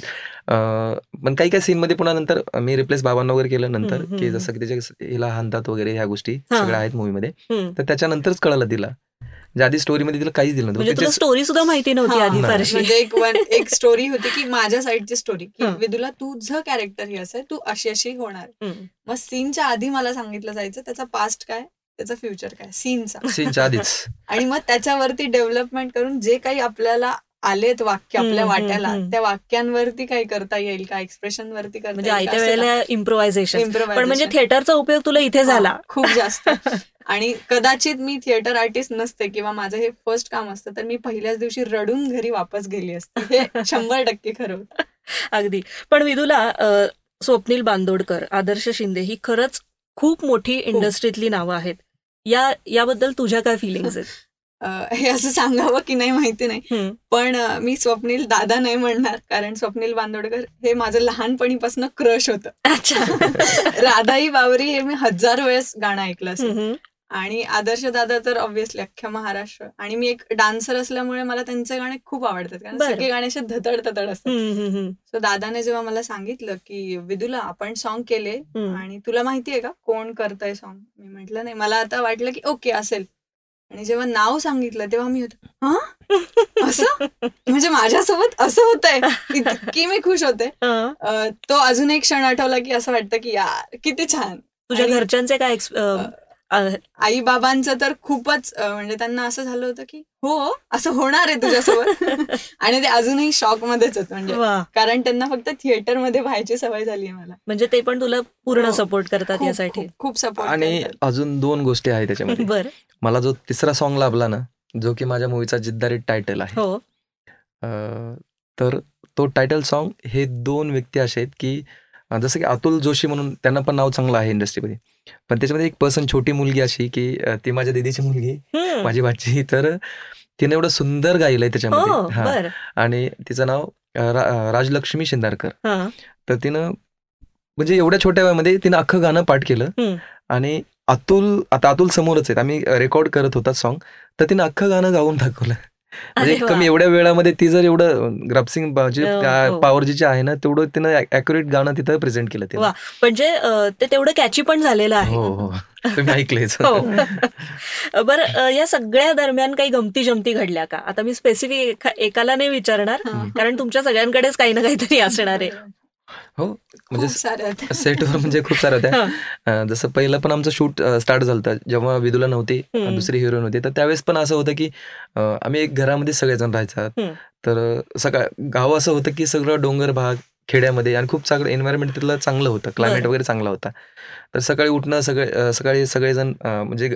Speaker 3: पण काही काही सीन मध्ये पुन्हा नंतर मी रिप्लेस बाबांना वगैरे केलं नंतर की जसं की त्याच्या हिला हाणतात वगैरे ह्या गोष्टी सगळ्या आहेत मूवीमध्ये तर त्याच्यानंतरच कळलं तिला. आधी स्टोरी मध्ये तिला काहीच दिलं
Speaker 1: नव्हतं. स्टोरी सुद्धा माहिती नव्हती आधी
Speaker 4: म्हणजे एक एक स्टोरी होती की माझ्या साईडची स्टोरी की विदुला तुझं कॅरेक्टर हे असं तू अशी अशी होणार. मग सीनच्या आधी मला सांगितलं जायचं त्याचा पास्ट काय त्याचा फ्युचर काय सीनचा
Speaker 3: सीनच्या आधीच.
Speaker 4: आणि मग त्याच्यावरती डेव्हलपमेंट करून जे काही आपल्याला आलेत वाक्य आपल्या वाट्याला त्या वाक्यांवरती काय करता येईल का? एक्सप्रेशन वरती करता
Speaker 1: म्हणजे आयत्या वेळेला इम्प्रोव्हायझेशन पण म्हणजे थिएटरचा उपयोग तुला इथे झाला.
Speaker 4: खूप जास्त. आणि कदाचित मी थिएटर आर्टिस्ट नसते किंवा माझं हे फर्स्ट काम असतं तर मी पहिल्याच दिवशी रडून घरी वापस गेली असते. हे शंभर टक्के खरं
Speaker 1: अगदी. पण विदुला स्वप्नील बांदोडकर आदर्श शिंदे ही खरंच खूप मोठी इंडस्ट्रीतली नावं आहेत. या याबद्दल तुझ्या काय फिलिंग्स आहेत?
Speaker 4: हे असं सांगावं की नाही माहिती नाही. पण मी स्वप्नील दादा नाही म्हणणार कारण स्वप्नील बांदोडकर हे माझं लहानपणीपासून क्रश होतं. राधाई बावरी हे मी हजार वेळेस गाणं ऐकलं असं आणि आदर्श दादा तर ऑब्व्हियसली अख्ख्या महाराष्ट्र. आणि मी एक डान्सर असल्यामुळे मला त्यांचे गाणे खूप आवडतात कारण सगळे गाणे असे धतड धतड असतात. सो दादाने जेव्हा मला सांगितलं की विदुला आपण सॉन्ग केले आणि तुला माहितीये का? कोण करतय सॉन्ग मी म्हंटल नाही मला आता वाटलं की ओके असेल. आणि जेव्हा नाव सांगितलं तेव्हा मी होतो हा? असं? म्हणजे माझ्यासोबत असं होतंय. इतकी मी खुश होते. तो अजून एक क्षण आठवला की असं वाटतं की यार किती छान.
Speaker 1: तुझ्या घरच्यांचे काय
Speaker 4: आई बाबांचं तर खूपच म्हणजे त्यांना असं झालं होतं की हो असं होणार आहे तुझ्यासोबत. आणि ते अजूनही शॉक मध्येच होत म्हणजे कारण त्यांना फक्त थिएटरमध्ये व्हायची सवय झाली आहे मला.
Speaker 1: म्हणजे ते पण तुला पूर्ण सपोर्ट हो. करतात यासाठी.
Speaker 4: खूप सपोर्ट
Speaker 3: आणि अजून दोन गोष्टी आहेत त्याच्यामध्ये बरं. मला जो तिसरा सॉन्ग लाभला ना जो की माझ्या मूवीचा जिद्दारी टायटल आहे. हो. तर तो टायटल सॉन्ग हे दोन व्यक्ती असे आहेत की जसं की अतुल जोशी म्हणून त्यांना पण नाव चांगलं आहे इंडस्ट्रीमध्ये पण त्याच्यामध्ये एक पर्सन छोटी मुलगी अशी की ती माझ्या दिदीची मुलगी माझी भाची. तर तिने एवढं सुंदर गायलंय त्याच्यामध्ये. हो, आणि तिचं नाव राजलक्ष्मी शिंदारकर. तर तिनं म्हणजे एवढ्या छोट्या वयामध्ये तिनं अख्खं गाणं पाठ केलं. आणि अतुल आता अतुल समोरच आहेत. आम्ही रेकॉर्ड करत होता सॉन्ग तर तिनं अख्खं गाणं गाऊन दाखवलं. म्हणजे कमी एवढ्या वेळामध्ये ती जर एवढं ग्राफ्सिंग पॉवर जी आहे ना तेवढं तिनं अॅक्युरेट गाणं तिथं प्रेझेंट केलं ते
Speaker 1: म्हणजे ते तेवढं कॅची पण झालेलं आहे.
Speaker 3: हो हो. तुम्ही ऐकलेच
Speaker 1: हो. बरं या सगळ्या दरम्यान काही गमती जमती घडल्या का? आता मी स्पेसिफिक एकाला नाही विचारणार कारण तुमच्या सगळ्यांकडेच काही ना काहीतरी असणार आहे.
Speaker 3: हो. म्हणजे सेटवर म्हणजे खूप सारे होत्या जसं पहिलं पण आमचं शूट स्टार्ट झालं जेव्हा विदुला नव्हती दुसरी हिरोईन होती तर त्यावेळेस पण असं होतं की आम्ही एक घरामध्ये सगळेजण राहायचा. तर सकाळ गाव असं होतं की सगळं डोंगर भाग खेड्यामध्ये आणि खूप सगळं एन्व्हायरमेंट तिथलं चांगलं होतं. क्लायमेट वगैरे चांगला होता. तर सकाळी उठणं सगळे सकाळी सगळेजण म्हणजे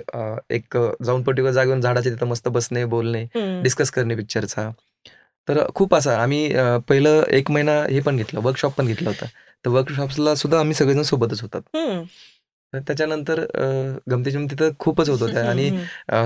Speaker 3: एक जाऊन पर्टिक्युलर जागेवर झाडाच्या तिथं मस्त बसणे बोलणे डिस्कस करणे पिक्चरचा तर खूप असं आम्ही पहिलं एक महिना हे पण घेतलं वर्कशॉप पण घेतलं होतं. तर वर्कशॉपला सुद्धा आम्ही सगळेजण सोबतच होतात. त्याच्यानंतर गमती जमती तर खूपच होत होत्या. आणि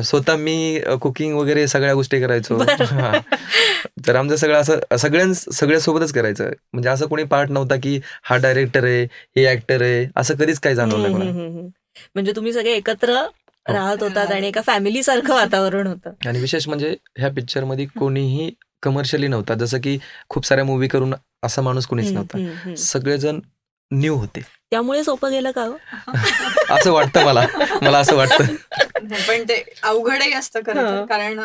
Speaker 3: स्वतः मी कुकिंग वगैरे सगळ्या गोष्टी करायचो. तर आमचं सगळं असं सगळ्यां सगळ्या सोबतच करायचं. म्हणजे असं कोणी पार्ट नव्हता की हा डायरेक्टर आहे हे ऍक्टर आहे असं कधीच काही जाणवलं
Speaker 1: म्हणजे तुम्ही सगळे एकत्र हो. राहत होतात आणि एका फॅमिली सारखं वातावरण होतं.
Speaker 3: आणि विशेष म्हणजे ह्या पिक्चरमध्ये कोणीही कमर्शियली नव्हता. जसं की खूप साऱ्या मूवी करून असा माणूस कोणीच नव्हता. सगळेजण न्यू होते.
Speaker 1: त्यामुळे सोपं गेलं का हो?
Speaker 3: असं वाटतं मला. मला असं वाटतं.
Speaker 4: पण ते अवघडही असतं खरं कारण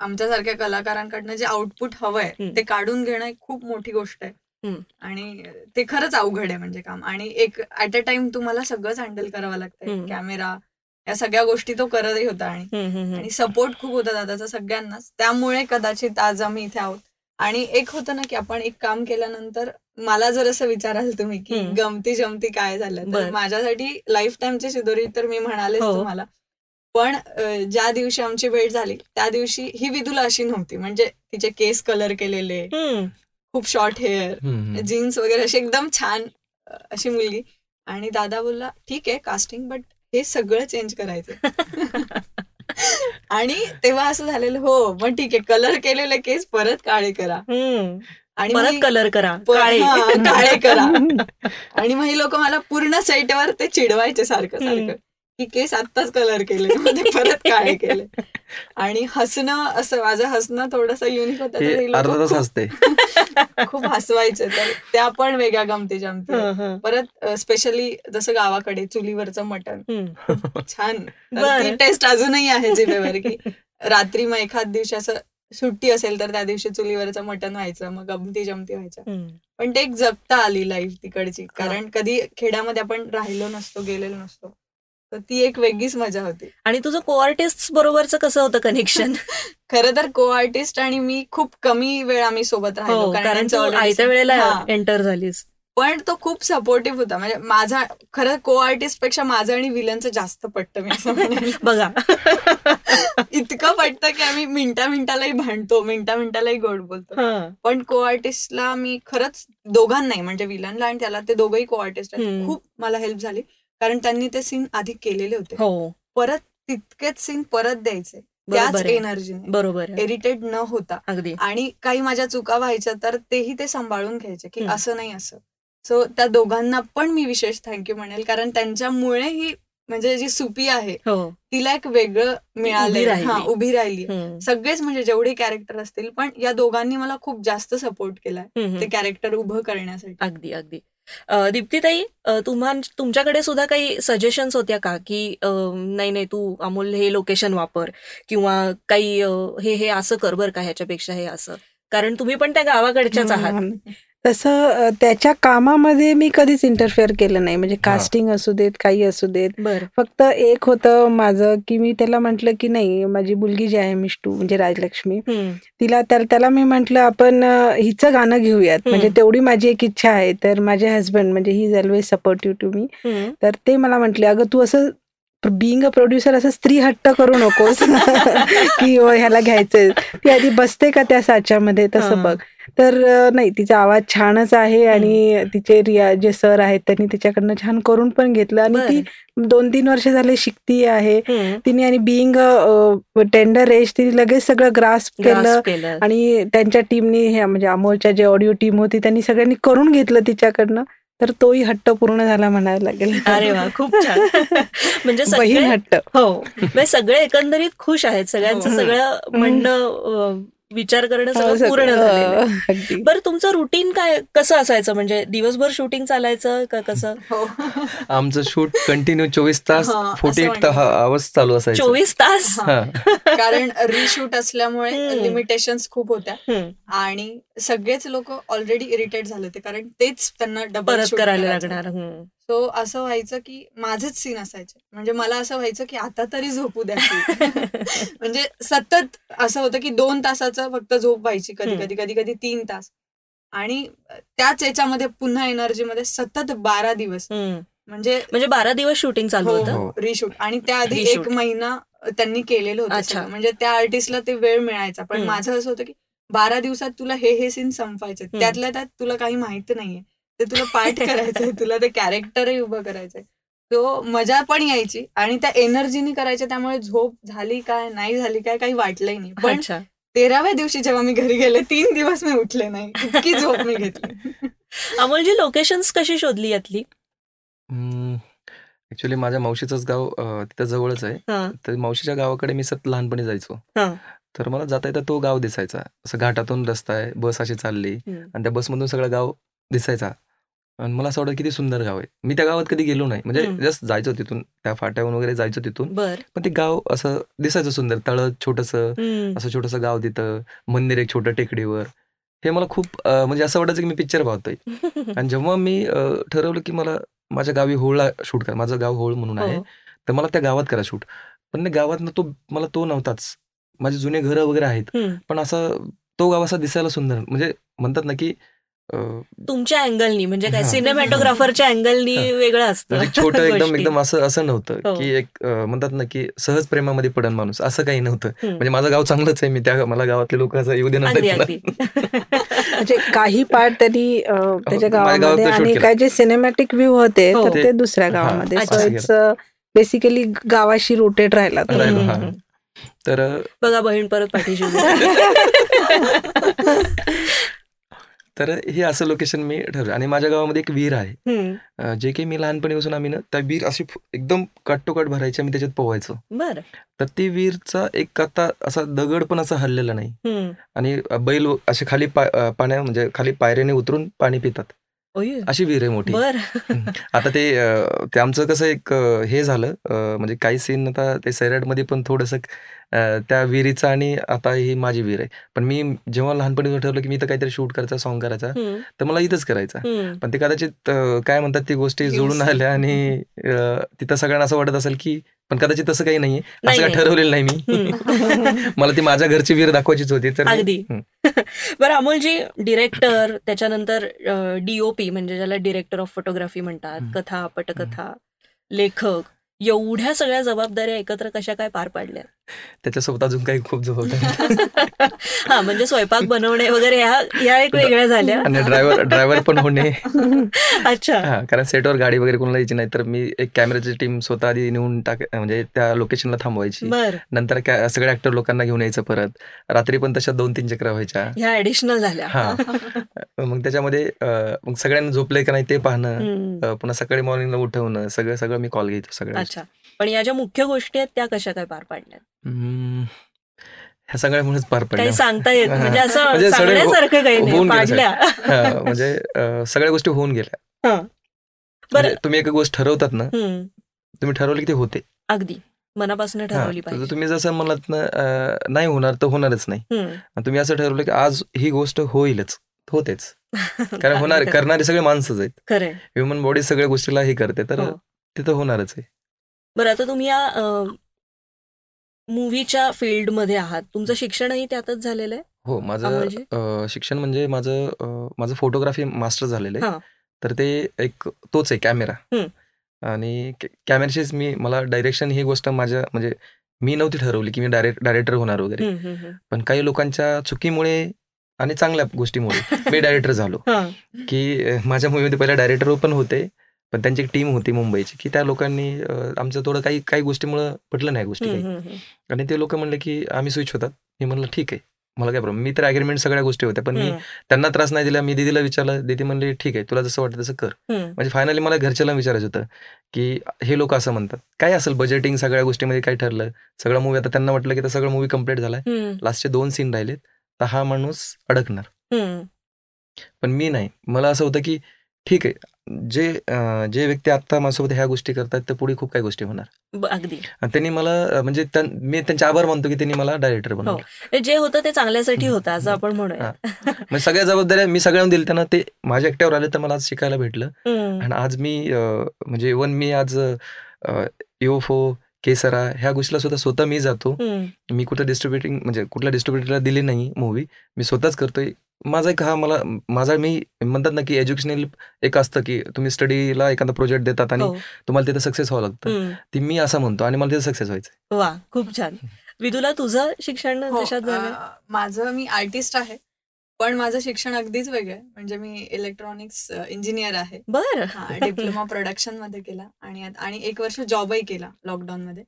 Speaker 4: आमच्यासारख्या कलाकारांकडनं जे आउटपुट हवंय ते काढून घेणं खूप मोठी गोष्ट आहे. आणि ते खरंच अवघड आहे म्हणजे काम. आणि एक ऍट अ टाइम तुम्हाला सगळंच हँडल करावं लागतंय. कॅमेरा या सगळ्या गोष्टी तो करतही होता. आणि आणि सपोर्ट खूप होता दादाचा सगळ्यांनाच. त्यामुळे कदाचित आज आम्ही इथे आहोत. आणि एक होतं ना की आपण एक काम केल्यानंतर मला जर असं विचाराल तुम्ही की गमती जमती काय झालं तर माझ्यासाठी लाईफ टाईमची शिदोरी तर मी म्हणाले हो. तुम्हाला. पण ज्या दिवशी आमची भेट झाली त्या दिवशी ही विदुला अशी नव्हती. म्हणजे तिचे केस कलर केलेले खूप शॉर्ट हेअर जीन्स वगैरे अशी एकदम छान अशी मुलगी. आणि दादा बोलला ठीक आहे कास्टिंग बट हे सगळं चेंज करायचं आणि तेव्हा असं झालेलं हो मग ठीक आहे कलर केलेले केस परत काळे करा.
Speaker 1: आणि परत कलर करा
Speaker 4: काळे. करा. आणि मग ही लोक मला पूर्ण सेटवर ते चिडवायचे सारखं. सारखं की केस आत्ताच कलर केले. परत काळे केले? आणि हसणं असं माझं हसणं थोडस युनिक
Speaker 3: होतं
Speaker 4: खूप हसवायचं. तर त्या पण वेगळ्या गमती जमते. परत स्पेशली जसं गावाकडे चुलीवरचं मटण. छान. टेस्ट अजूनही आहे जिभेवर की रात्री मग एखाद दिवशी असं सुट्टी असेल तर त्या दिवशी चुलीवरचं मटण व्हायचं मग गमती जमती व्हायचं पण ते एक जगता आली लाईफ तिकडची. कारण कधी खेड्यामध्ये आपण राहिलो नसतो गेलेलो नसतो. ती एक वेगळीच मजा होती.
Speaker 1: आणि तुझं को आर्टिस्ट बरोबरच कसं होतं कनेक्शन
Speaker 4: खरं तर को आर्टिस्ट आणि मी खूप कमी वेळ आम्ही सोबत राहिलो
Speaker 1: हो, कारण आयत्या वेळेला एंटर झालीस.
Speaker 4: पण तो खूप सपोर्टिव्ह होता. म्हणजे माझा खरं को आर्टिस्टपेक्षा माझं आणि विलनचं जास्त पटतं मी असं
Speaker 1: बघा.
Speaker 4: इतकं पटतं की आम्ही मिनिटा मिनिटालाही भांडतो मिनिटा मिनिटालाही गोड बोलतो. पण को आर्टिस्टला मी खरंच दोघांनाही म्हणजे विलनला आणि त्याला ते दोघंही को आर्टिस्ट खूप मला हेल्प झाली. कारण त्यांनी ते सीन आधी केलेले होते. हो. परत तितकेच सीन परत द्यायचे. त्याच एनर्जीने
Speaker 1: बरोबर
Speaker 4: इरिटेट न होता. अगदी. आणि काही माझ्या चुका व्हायच्या तर तेही ते सांभाळून घ्यायचे की असं नाही असं. सो त्या दोघांना पण मी विशेष थँक्यू म्हणेल. कारण त्यांच्यामुळे ही म्हणजे जी सुपी आहे हो. तिला एक वेगळं मिळालं हा उभी राहिली. सगळेच म्हणजे जेवढे कॅरेक्टर असतील पण या दोघांनी मला खूप जास्त सपोर्ट केलाय. ते कॅरेक्टर उभं करण्यासाठी.
Speaker 1: अगदी अगदी. दीप्तीताई तुम्हा तुमच्याकडे सुद्धा काही सजेशन्स होत्या का? की नाही नाही तू अमोल हे लोकेशन वापर किंवा काही हे हे असं कर बर का ह्याच्यापेक्षा हे असं? कारण तुम्ही पण त्या गावाकडच्याच आहात.
Speaker 2: तसं त्याच्या कामामध्ये मी कधीच इंटरफेअर केलं नाही. म्हणजे कास्टिंग असू देत काही असू देत. फक्त एक होतं माझं की मी त्याला म्हंटल की नाही माझी मुलगी जी आहे मिष्टू म्हणजे राजलक्ष्मी तिला त्याला मी म्हंटल आपण हिचं गाणं घेऊयात. म्हणजे तेवढी माझी एक इच्छा आहे. तर माझे हस्बंड म्हणजे he is always supportive to me तर ते मला म्हटले अगं तू असं बिंग अ प्रोड्युसर असं स्त्री हट्ट करू नकोस. की ह्याला घ्यायचंय. ती आधी बसते का त्या साच्यामध्ये? तसं बघ. तर नाही तिचा आवाज छानच आहे आणि तिचे रिया जे सर आहेत त्यांनी तिच्याकडनं छान करून पण घेतलं आणि ती दोन तीन वर्ष झाले शिकती आहे. तिने आणि बिईंग टेंडर एज तिने लगेच सगळं ग्रास केलं आणि त्यांच्या टीमनी म्हणजे अमोलच्या जे ऑडिओ टीम होती त्यांनी सगळ्यांनी करून घेतलं तिच्याकडनं. तर तोही हट्ट पूर्ण झाला म्हणायला लागेल.
Speaker 1: अरे वा खूप छान. म्हणजे
Speaker 2: बहीण हट्ट.
Speaker 1: हो म्हणजे सगळे एकंदरीत खुश आहेत. सगळ्यांचं हो. सगळं म्हणणं विचार करणं हो, सगळं पूर्ण झालं बरं तुमचं रुटीन काय कसं असायचं? म्हणजे दिवसभर शूटिंग चालायचं का कसं?
Speaker 3: हो. आमचं शूट कंटिन्यू चोवीस तास फोर्टी एट आवर्स चालू असायचं.
Speaker 1: चोवीस तास?
Speaker 4: कारण रिशूट असल्यामुळे लिमिटेशन खूप होत्या. आणि सगळेच लोक ऑलरेडी इरिटेट झाले होते कारण तेच त्यांना डबल करायला लागणार सो असं व्हायचं की माझेच सीन असायचे. म्हणजे मला असं व्हायचं की आता तरी झोपू द्या म्हणजे सतत असं होतं की दोन तासाचं फक्त झोप व्हायची कधी कधी कधी कधी तीन तास. आणि त्याच याच्यामध्ये पुन्हा एनर्जी मध्ये सतत बारा दिवस. म्हणजे
Speaker 1: म्हणजे बारा दिवस शूटिंग चालू हो, होतं?
Speaker 4: रिशूट हो. आणि त्याआधी एक महिना त्यांनी केलेलं होतं म्हणजे त्या आर्टिस्टला ते वेळ मिळायचा. पण माझं असं होतं की बारा दिवसात तुला हे हे सीन संपायचं त्यातल्या त्यात तुला काही माहीत नाहीये. ते तुला पाठ करायचंय तुला ते कॅरेक्टरही उभं करायचंय. तो मजा पण यायची आणि त्या एनर्जीनी करायच्या त्यामुळे झोप झाली काय नाही झाली काय काही वाटलंही नाही. पण तेराव्या दिवशी जेव्हा मी घरी गेले तीन दिवस मी उठले नाही. इतकी झोप मी घेतली.
Speaker 1: अमोलजी लोकेशन्स कशी शोधली यातली?
Speaker 3: ऍक्च्युली माझ्या मावशीचंच गाव तिथं जवळच आहे. तर मावशीच्या गावाकडे मी सत लहानपणी जायचो. तर मला जाता येता तो गाव दिसायचा. असं घाटातून रस्ता आहे बस अशी चालली. आणि त्या बसमधून सगळं गाव दिसायचा. आणि मला असं वाटतं किती सुंदर गाव आहे. मी त्या गावात कधी गेलो नाही. म्हणजे जस्ट जायचो तिथून त्या फाट्यावरून वगैरे जायचो तिथून. पण ते गाव असं दिसायचं सुंदर. तळ छोटस असं छोटस गाव तिथं. मंदिर एक छोटं टेकडीवर. हे मला खूप म्हणजे असं वाटायचं की मी पिक्चर पाहतोय. आणि जेव्हा मी ठरवलं की मला माझ्या गावी होळला शूट करा माझं गाव होळ म्हणून आहे हो. तर मला त्या गावात करा शूट. पण गावात तो मला तो नव्हताच. माझे जुने घर वगैरे आहेत. पण असं तो गाव असा दिसायला सुंदर. म्हणजे म्हणतात ना की
Speaker 1: तुमच्या अँगलनी म्हणजे काय सिनेमॅटोग्राफरच्या अँगलनी वेगळं असतं
Speaker 3: म्हणजे छोटं एकदम एकदम असं असं नव्हतं हो. की एक म्हणतात ना की सहज प्रेमामध्ये पडन माणूस असं काही नव्हतं. म्हणजे माझं गाव चांगलंच आहे मी त्या मला गावातले लोक असं येऊ देणार
Speaker 2: म्हणजे काही पार्ट तरी त्याच्या गावामध्ये आणि काय जे सिनेमॅटिक व्ह्यू होते तर हो. ते दुसऱ्या गावामध्ये. बेसिकली गावाशी रोटेट राहिला
Speaker 3: तर
Speaker 1: बघा बहीण परत पाठीशी
Speaker 3: तर हे असं लोकेशन मी ठरवलं आणि माझ्या गावामध्ये एक विहीर आहे. जे काही मी लहानपणीपासून आम्ही ना त्या विहीर अशी एकदम कट भरायची आम्ही त्याच्यात पोवायचो
Speaker 1: बरं.
Speaker 3: तर ती विहीरचा एक आता असा दगड पण असा हल्लेला नाही. आणि बैल असे खाली पाण्या म्हणजे खाली पायऱ्याने उतरून पाणी पितात. अशी विहीर आहे मोठी. आता ते ते आमचं कसं एक हे झालं म्हणजे काही सीन आता ते सैराटमध्ये पण थोडस त्या विहिरीचा आणि आता ही माझी विहीर आहे. पण मी जेव्हा लहानपणी ठरवलं की मी तर काहीतरी शूट करायचा सॉंग करायचा तर मला इथंच करायचा. पण ते कदाचित काय म्हणतात ती गोष्टी जोडून आल्या आणि तिथं सगळ्यांना असं वाटत असेल की पण कदाचित तसं काही नाहीये. असं काय ठरवलेलं नाही मी. मला ती माझ्या घरची विहीर दाखवायचीच होती तर
Speaker 1: अगदी. बरं अमोलजी डिरेक्टर त्याच्यानंतर डीओपी म्हणजे ज्याला डिरेक्टर ऑफ फोटोग्राफी म्हणतात कथा पटकथा लेखक एवढ्या सगळ्या जबाबदाऱ्या एकत्र कशा काय पार पाडल्या?
Speaker 3: त्याच्यासोबत अजून काही खूप जबाबदारी
Speaker 1: हा म्हणजे स्वयंपाक बनवणे वगैरे ह्या एक वेगळ्या झाल्या.
Speaker 3: आणि ड्रायव्हर ड्रायव्हर पण होणे.
Speaker 1: अच्छा.
Speaker 3: कारण सेटवर गाडी वगैरे कोणाला यायची नाही तर मी एक कॅमेराची टीम स्वतः आधी नेऊन टाक म्हणजे त्या लोकेशनला थांबवायची. नंतर सगळ्या ऍक्टर लोकांना घेऊन यायचं परत. रात्री पण तशा दोन तीन चक्र व्हायच्या.
Speaker 1: ह्या ऍडिशनल झाल्या.
Speaker 3: हा. मग त्याच्यामध्ये मग सगळ्यांना झोपले का नाही ते पाहणं पुन्हा सकाळी मॉर्निंगला उठवणं सगळं सगळं मी कॉल घ्यायचो सगळं
Speaker 1: अच्छा. पण या ज्या मुख्य गोष्टी आहेत त्या कशा काय पार पाडल्या
Speaker 3: ह्या सगळ्यामुळेच पार
Speaker 1: पडल्या. सांगता येत म्हणजे असं म्हणजे काही नाही.
Speaker 3: म्हणजे सगळ्या गोष्टी होऊन गेल्या. म्हणजे तुम्ही एक गोष्ट ठरवतात ना तुम्ही ठरवली की ते होते.
Speaker 1: अगदी. मनापासून ठरवली पाहिजे.
Speaker 3: तुम्ही जसं म्हणलात ना नाही होणार तर होणारच नाही. तुम्ही असं ठरवलं की आज ही गोष्ट होईलच होतेच. कारण होणार करणारे सगळे माणसंच आहेत. ह्युमन बॉडी सगळ्या गोष्टीला हे करते तर हो. तिथं होणारच आहे.
Speaker 1: बरं आता तुम्ही या मूवीच्या फील्डमध्ये आहात. तुमचं शिक्षणही त्यातच झालेलं आहे?
Speaker 3: हो माझं शिक्षण म्हणजे माझं माझं फोटोग्राफी मास्टर झालेलं आहे. तर ते एक तोच आहे कॅमेरा आणि कॅमेऱ्याचीच मी मला डायरेक्शन ही गोष्ट माझ्या म्हणजे मी नव्हती ठरवली की मी डायरेक्ट डायरेक्टर होणार वगैरे. पण काही लोकांच्या चुकीमुळे आणि चांगल्या गोष्टीमुळे मी डायरेक्टर झालो. की माझ्या मूवीमध्ये पहिल्या डायरेक्टर पण होते. पण त्यांची एक टीम होती मुंबईची की त्या लोकांनी आमचं थोडं काही काही गोष्टीमुळे पटलं नाही गोष्टी काही. आणि ते लोक म्हणले की आम्ही स्विच होतात. मी म्हणलं ठीक आहे. मला काय प्रॉब्लेम मी तर अग्रीमेंट सगळ्या गोष्टी होत्या पण मी त्यांना त्रास नाही दिला. मी दिदीला विचारलं दिदी म्हणले ठीक आहे तुला जसं वाटतं तसं कर. म्हणजे फायनली मला घरच्याला विचारायचं होतं की हे लोक असं म्हणतात. काय असेल बजेटिंग सगळ्या गोष्टीमध्ये काय ठरलं? सगळं मूवी आता त्यांना वाटलं की सगळं मूवी कंप्लीट झालाय. लास्टचे दोन सीन राहिलेत तर हा माणूस अडकणार. पण मी नाही. मला असं होतं की ठीक आहे जे जे व्यक्ती आता माझ्यासोबत ह्या गोष्टी करतात तर पुढे खूप काही गोष्टी होणार.
Speaker 1: अगदी.
Speaker 3: त्यांनी मला म्हणजे मी त्यांचे आभार मानतो की त्यांनी मला डायरेक्टर हो. बनवलं
Speaker 1: जे होतं ते चांगल्यासाठी होतं असं आपण म्हणूया
Speaker 3: सगळ्या जबाबदाऱ्या मी सगळ्यांना दिली त्यांना ते माझ्या एकट्यावर आले तर मला आज शिकायला भेटलं. आणि आज मी म्हणजे इव्हन मी आज युएफओ केसरा ह्या गोष्टीला सुद्धा स्वतः मी जातो. मी कुठं डिस्ट्रीब्युटिंग म्हणजे कुठल्या डिस्ट्रीब्युटरला दिली नाही मूवी मी स्वतःच करतोय. माझा एक हा मला माझा मी म्हणतात ना की एज्युकेशनल एक असतं की तुम्ही स्टडीला एखादा प्रोजेक्ट देतात आणि हो. तुम्हाला तिथे सक्सेस व्हावं लागतं. ती मी असं म्हणतो आणि मला तिथे सक्सेस व्हायचं
Speaker 1: वा खूप छान. विदुला तुझं शिक्षण हो,
Speaker 4: माझं मी आर्टिस्ट आहे. पण माझं शिक्षण अगदीच वेगळं म्हणजे मी इलेक्ट्रॉनिक्स इंजिनियर आहे.
Speaker 1: बरं.
Speaker 4: डिप्लोमा प्रोडक्शनमध्ये केला आणि आणि एक वर्ष जॉबही केला लॉकडाऊन मध्ये.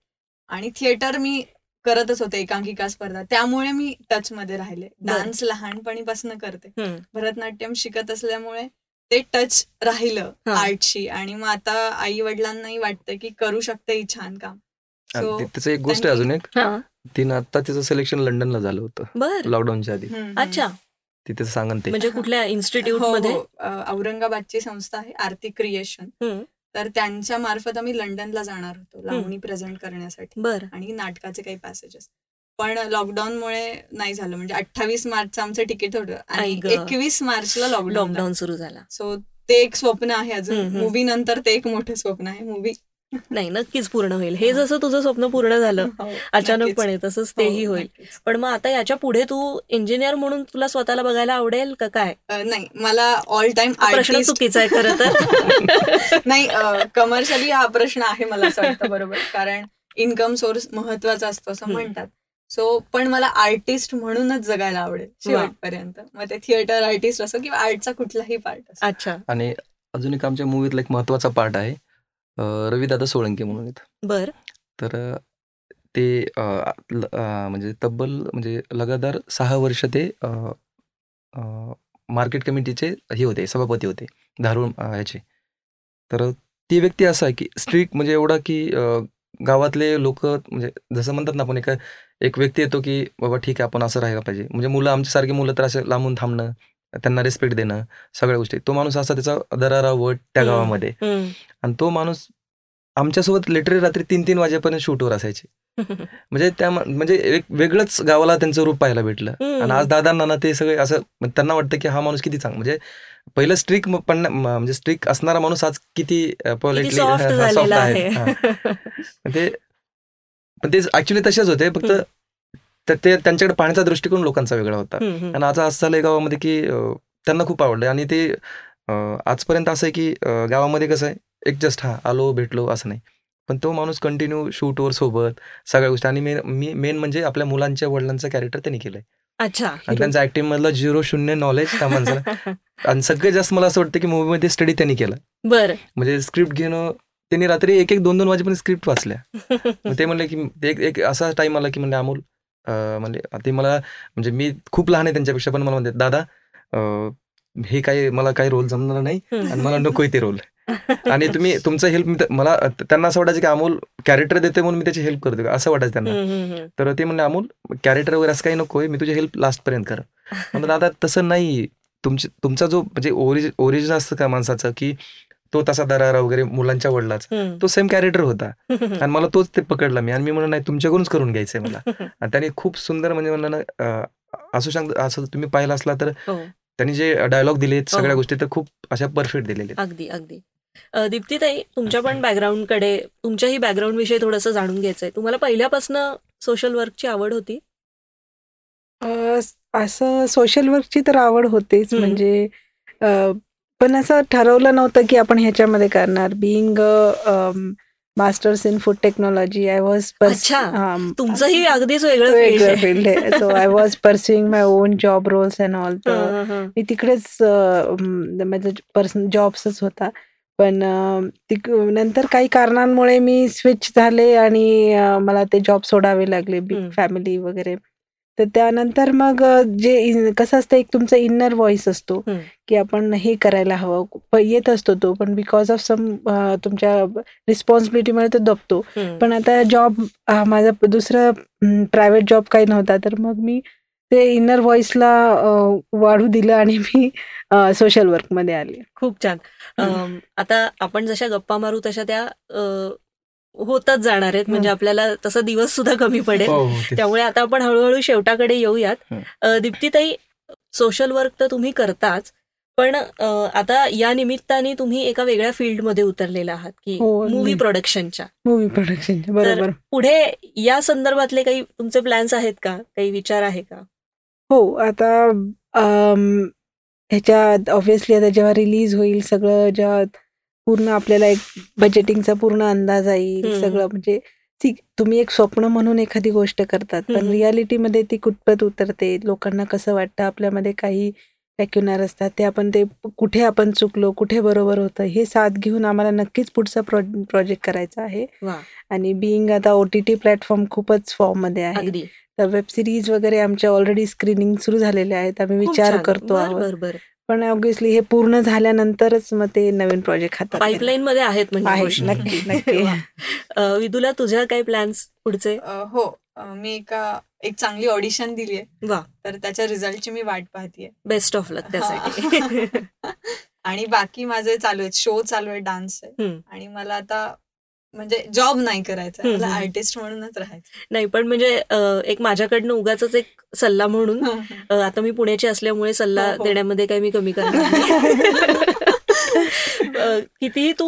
Speaker 4: आणि थिएटर मी करतच होते एकांकिका स्पर्धा. त्यामुळे मी टच मध्ये राहिले. डान्स लहानपणीपासून करते. भरतनाट्यम शिकत असल्यामुळे ते टच राहिलं आर्टशी आणि मग आता आई वडिलांनाही वाटतं की करू शकते ही छान काम.
Speaker 3: त्याचं एक गोष्ट अजून एक. तिनं आता तिचं सिलेक्शन लंडनला झालं होतं. लॉकडाऊनच्या आधी.
Speaker 1: अच्छा.
Speaker 3: तिथे सांगन ते.
Speaker 1: म्हणजे कुठल्या इन्स्टिट्यूट हो, मध्ये हो.
Speaker 4: औरंगाबादची संस्था आहे आर्थिक क्रिएशन. तर त्यांच्या मार्फत आम्ही लंडनला जाणार होतो लावणी प्रेझेंट करण्यासाठी. आणि नाटकाचे काही पॅसेजेस पण लॉकडाऊनमुळे नाही झालं म्हणजे अठ्ठावीस मार्चचं आमचं तिकीट होतं आणि एकवीस मार्चला
Speaker 1: लॉकडाऊन सुरू झाला.
Speaker 4: सो ते एक स्वप्न आहे अजून. मूवी नंतर ते एक मोठं स्वप्न आहे. मूवी
Speaker 1: नाही नक्कीच पूर्ण होईल. हे जसं तुझं स्वप्न पूर्ण झालं हो, अचानकपणे तसंच तेही हो, होईल पण मग आता याच्यापुढे तू इंजिनियर म्हणून तुला स्वतःला बघायला आवडेल का काय?
Speaker 4: नाही मला ऑल टाइम
Speaker 1: प्रश्न चुकीचा आहे खरं तर.
Speaker 4: नाही कमर्शियली हा प्रश्न आहे मला असं वाटतं बरोबर. कारण इन्कम सोर्स महत्त्वाचा असतो असं म्हणतात. सो पण मला आर्टिस्ट म्हणूनच जगायला आवडेल शेवटपर्यंत. मग ते थिएटर आर्टिस्ट असो किंवा आर्टचा कुठलाही पार्ट असो.
Speaker 1: अच्छा.
Speaker 3: आणि अजून एक आमच्या मुव्हीतला एक महत्त्वाचा पार्ट आहे. रविदादा सोळंके म्हणून आहेत.
Speaker 1: बर.
Speaker 3: तर ते म्हणजे तब्बल म्हणजे लगातार सहा वर्ष ते मार्केट कमिटीचे हे होते सभापती होते धारूळ ह्याचे तर ती व्यक्ती असं आहे की स्ट्रिक म्हणजे एवढा की गावातले लोक म्हणजे जसं म्हणतात ना आपण एका एक व्यक्ती येतो की बाबा ठीक आहे आपण असं राहायला पाहिजे. म्हणजे मुलं आमच्यासारखी मुलं तर असे लांबून थांबणं त्यांना रिस्पेक्ट देणं सगळ्या गोष्टी. तो माणूस असा त्याचा दरारा वट त्या गावामध्ये. आणि तो माणूस आमच्यासोबत लिटरली रात्री तीन तीन वाजेपर्यंत शूटवर असायचे. म्हणजे त्या म्हणजे एक वेगळंच गावाला त्यांचं रूप पाहायला भेटलं. आणि आज दादांना ते सगळे असं त्यांना वाटतं की हा माणूस किती चांगला म्हणजे पहिलं स्ट्रिक पण म्हणजे स्ट्रिक असणारा माणूस आज किती
Speaker 1: पॉलिटली सॉफ्ट आहे.
Speaker 3: ते पण ते ऍक्च्युली तसेच होते. फक्त ते त्यांच्याकडे पाहण्याचा दृष्टिकोन लोकांचा वेगळा होता. आणि आता असं झालंय गावामध्ये की त्यांना खूप आवडलं आणि ते आजपर्यंत असं आहे की गावामध्ये कसं आहे एक जस्ट हा आलो भेटलो असं नाही. पण तो माणूस कंटिन्यू शूटवर सोबत सगळ्या गोष्टी. आणि मेन मी मेन म्हणजे आपल्या मुलांच्या वडिलांचं कॅरेक्टर त्यांनी केलंय.
Speaker 1: अच्छा.
Speaker 3: आणि त्यांचं ऍक्टिंग मधलं झिरो शून्य नॉलेज त्या माणसाला. आणि सगळ्यात जास्त मला असं वाटतं की मूवीमध्ये स्टडी त्यांनी केलं.
Speaker 1: बरं.
Speaker 3: म्हणजे स्क्रिप्ट घेणं त्यांनी रात्री एक एक दोन दोन वाजेपर्यंत स्क्रिप्ट वाचल्या. ते म्हणले की एक एक असा टाइम आला की म्हणजे अमोल म्हणजे ते मला म्हणजे मी खूप लहान आहे त्यांच्यापेक्षा पण मला म्हणते दादा हे काही मला काही रोल जमणार नाही आणि मला नकोय ते रोल आणि तुम्ही तुमचं हेल्प मला त्यांना असं वाटायचं की अमोल कॅरेक्टर देते म्हणून मी त्याची हेल्प करतो असं वाटायचं त्यांना. तर ते म्हणले अमोल कॅरेक्टर वगैरे असं काही नकोय मी तुझी हेल्प लास्ट पर्यंत कर. म्हणतात दादा तसं नाही. तुमची तुमचा जो म्हणजे ओरिजिन ओरिजिन असतं का माणसाचं की तो तसा दरारा वगैरे मुलांच्या वडिलाचा. तो सेम कॅरेक्टर होता. आणि मला तोच ते पकडला मी. आणि मी म्हणलं नाही तुमच्याकडूनच करून घ्यायचंय मला. आणि त्याने खूप सुंदर म्हणजे म्हणलं ना असू सांग असं तुम्ही पाहिलं असला तर हो. त्यांनी जे डायलॉग दिले सगळ्या हो. गोष्टी तर खूप अशा परफेक्ट दिलेले
Speaker 1: अगदी अगदी. दीप्तीताई तुमच्या पण बॅकग्राऊंडकडे तुमच्याही बॅकग्राऊंड विषयी थोडंसं जाणून घ्यायचंय. तुम्हाला पहिल्यापासून सोशल वर्कची आवड होती?
Speaker 2: असं सोशल वर्कची तर आवड होतेच. म्हणजे पण असं ठरवलं नव्हतं की आपण ह्याच्यामध्ये करणार. Being masters in food technology I was
Speaker 1: तुमचंही अगदीच वेगळं
Speaker 2: फील्ड आहे. So I was pursuing my own job roles and all मी तिकडेच माझं पर्सन जॉब्सच होता. पण नंतर काही कारणांमुळे मी स्विच झाले आणि मला ते जॉब सोडावे लागले. बिग फॅमिली वगैरे. तर त्यानंतर मग जे कसं असतं एक तुमचा इन्नर व्हॉइस असतो की आपण हे करायला हवं. येत असतो तो पण बिकॉज ऑफ सम तुमच्या रिस्पॉन्सिबिलिटीमुळे तो दबतो. पण आता जॉब माझा दुसरं प्रायव्हेट जॉब काही नव्हता तर मग मी ते इनर व्हॉइसला वाढू दिलं आणि मी सोशल वर्कमध्ये आले.
Speaker 1: खूप छान. आता आपण जशा गप्पा मारू तशा त्या होतच जाणार आहेत. म्हणजे आपल्याला तसा दिवस सुद्धा कमी पडेल. हो, हो, त्यामुळे आता आपण हळूहळू शेवटाकडे येऊयात. दीप्तीताई सोशल वर्क तर तुम्ही करताच पण आता या निमित्ताने तुम्ही एका वेगळ्या फील्डमध्ये उतरलेला आहात की मूवी प्रोडक्शनच्या
Speaker 2: मूवी प्रोडक्शनच्या बरोबर.
Speaker 1: पुढे या संदर्भातले काही तुमचे प्लॅन्स आहेत का? काही विचार आहे का?
Speaker 2: हो आता ह्याच्यात ऑब्व्हियसली आता जेव्हा रिलीज होईल सगळं जेव्हा पूर्ण आपल्याला एक बजेटिंगचा पूर्ण अंदाज येईल सगळं म्हणजे तुम्ही एक स्वप्न म्हणून एखादी गोष्ट करतात पण रियालिटीमध्ये ती कुठपत उतरते लोकांना कसं वाटतं आपल्यामध्ये काही पॅक्युनर असतात ते आपण ते कुठे आपण चुकलो कुठे बरोबर होतं हे साथ घेऊन आम्हाला नक्कीच पुढचा प्रोजेक्ट करायचा आहे. आणि बिईंग आता ओ टी टी प्लॅटफॉर्म खूपच फॉर्ममध्ये आहे तर वेब सिरीज वगैरे आमच्या ऑलरेडी स्क्रीनिंग सुरू झालेले आहेत आम्ही विचार करतो आहोत. पण ऑब्विसली हे पूर्ण झाल्यानंतरच मग ते नवीन प्रोजेक्ट हातात
Speaker 1: पाईपलाईन मध्ये आहेत
Speaker 2: म्हणजे नक्की नक्की.
Speaker 1: विदुला तुझ्या काही प्लॅन्स पुढचे?
Speaker 4: हो. मी एका एक चांगली ऑडिशन दिली आहे वा. तर त्याच्या रिझल्टची मी वाट पाहतीये.
Speaker 1: बेस्ट ऑफ लक त्यासाठी.
Speaker 4: आणि बाकी माझे चालू आहेत शो चालू आहे डान्स आहे आणि मला आता म्हणजे जॉब नाही करायचा मला आर्टिस्ट म्हणूनच राहायचं.
Speaker 1: नाही पण म्हणजे एक माझ्याकडनं उगाच एक सल्ला म्हणून आता मी पुण्याची असल्यामुळे सल्ला हो, हो. देण्यामध्ये काही मी कमी करणार कितीही तू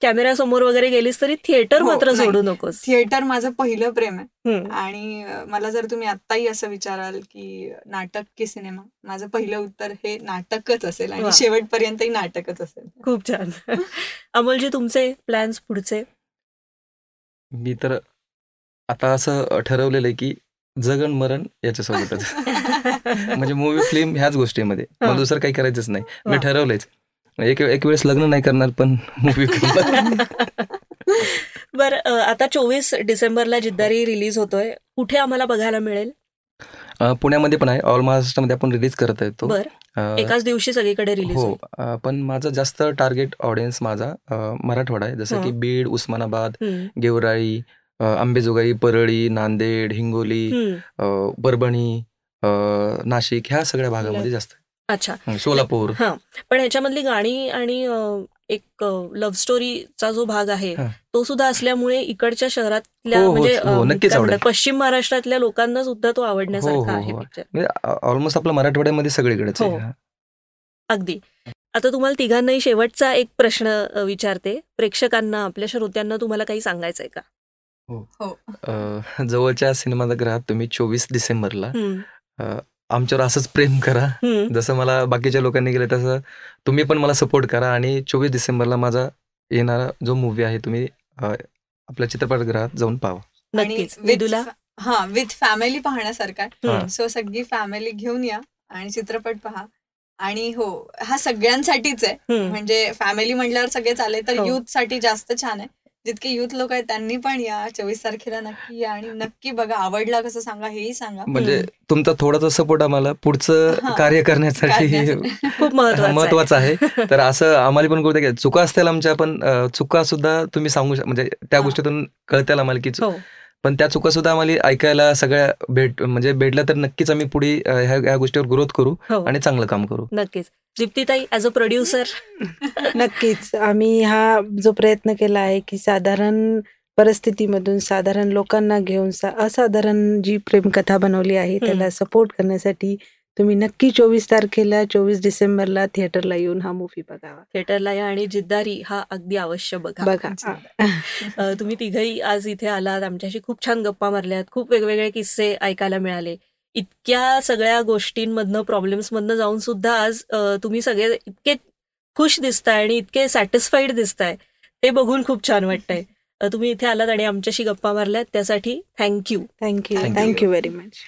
Speaker 1: कॅमेरा समोर वगैरे गेलीस तरी थिएटर हो, मात्र सोडू नकोस.
Speaker 4: थिएटर माझं पहिलं प्रेम आहे. आणि मला जर तुम्ही आत्ताही असं विचाराल की नाटक की सिनेमा माझं पहिलं उत्तर हे नाटकच असेल आणि शेवटपर्यंतही नाटकच असेल.
Speaker 1: खूप छान. अमोलजी तुमचे प्लॅन्स पुढचे?
Speaker 3: मी तर आता असं ठरवलेलं आहे की जगन मरण याच्यासोबतच. म्हणजे मूवी फिल्म ह्याच गोष्टीमध्ये. मला दुसरं काही करायचंच नाही. मी ठरवलंयच. एक एक वेळेस लग्न नाही करणार पण मूवी
Speaker 1: बर आता चोवीस डिसेंबरला जिद्दारी रिलीज होतोय. कुठे आम्हाला बघायला मिळेल?
Speaker 3: पुण्यामध्ये पण आहे. ऑल महाराष्ट्रामध्ये आपण रिलीज करत येतो
Speaker 1: एकाच दिवशी सगळीकडे रिलीज
Speaker 3: हो. पण माझं जास्त टार्गेट ऑडियन्स माझा मराठवाडा आहे. जसं की बीड उस्मानाबाद गेवराई आंबेजोगाई परळी नांदेड हिंगोली परभणी नाशिक ह्या सगळ्या भागामध्ये जास्त
Speaker 1: अच्छा.
Speaker 3: सोलापूर.
Speaker 1: हा. पण ह्याच्यामधली गाणी आणि एक लव्ह स्टोरीचा जो भाग आहे तो सुद्धा असल्यामुळे इकडच्या शहरातल्या हो, हो, म्हणजे हो, पश्चिम महाराष्ट्रातल्या लोकांना सुद्धा तो आवडण्यासारखा आहे
Speaker 3: पिक्चर ऑलमोस्ट आपल्या मराठवाड्यामध्ये सगळीकडेच
Speaker 1: अगदी. आता तुम्हाला तिघांनाही शेवटचा एक प्रश्न विचारते. प्रेक्षकांना आपल्या श्रोत्यांना तुम्हाला काही सांगायचंय का?
Speaker 3: हो. जवळच्या सिनेमागृहात तुम्ही चोवीस डिसेंबरला आमच्यावर असंच प्रेम करा. जसं मला बाकीच्या लोकांनी केलं तसं तुम्ही पण मला सपोर्ट करा आणि चोवीस डिसेंबरला माझा येणारा जो मूवी आहे तुम्ही आपल्या चित्रपटगृहात जाऊन पाहा.
Speaker 4: हा विथ फॅमिली पाहण्यासारखा. सो सगळी फॅमिली घेऊन या आणि चित्रपट पहा. आणि हो हा सगळ्यांसाठीच आहे. म्हणजे फॅमिली म्हटल्यावर सगळे चालेल तर युथ हो. साठी जास्त छान आहे. जितके युथ लोक आहेत त्यांनी पण या चोवीस तारखेला नक्की या आणि नक्की बघा आवडला कसं सांगा हेही सांगा.
Speaker 3: म्हणजे तुमचा थोडासा सपोर्ट आम्हाला. पुढचं कार्य करण्यासाठी
Speaker 1: खूप महत्वाचं
Speaker 3: आहे. तर असं आम्हाला पण कळतं चुका असतील आमच्या पण चुका सुद्धा तुम्ही सांगू म्हणजे त्या गोष्टीतून कळतील आम्हाला की हो. पण त्या चुका सुद्धा आम्हाला ऐकायला सगळ्या भेट म्हणजे भेटल्या तर नक्कीच आम्ही पुढे ह्या ह्या गोष्टीवर ग्रोथ करू हो. आणि चांगलं काम करू.
Speaker 1: नक्कीच. दीप्तीताई ऍज अ प्रोड्युसर
Speaker 2: नक्कीच. आम्ही हा जो प्रयत्न केला आहे की साधारण परिस्थितीमधून साधारण लोकांना घेऊन असाधारण जी प्रेमकथा बनवली आहे त्याला सपोर्ट करण्यासाठी तुम्ही नक्की चोवीस तारखेला चोवीस डिसेंबरला थिएटरला येऊन हा मूवी बघावा
Speaker 1: थिएटरला या आणि जिद्दारी हा अगदी अवश्य बघा. बघा. तुम्ही तिघही आज इथे आलात आमच्याशी खूप छान गप्पा मारल्यात खूप वेगवेगळे किस्से ऐकायला मिळाले. इतक्या सगळ्या गोष्टींमधनं प्रॉब्लेम्समधनं जाऊन सुद्धा आज तुम्ही सगळे इतके खुश दिसताय आणि इतके सॅटिस्फाईड दिसताय. ते बघून खूप छान वाटतंय. तुम्ही इथे आलात आणि आमच्याशी गप्पा मारल्यात त्यासाठी thank you
Speaker 2: thank you thank you very much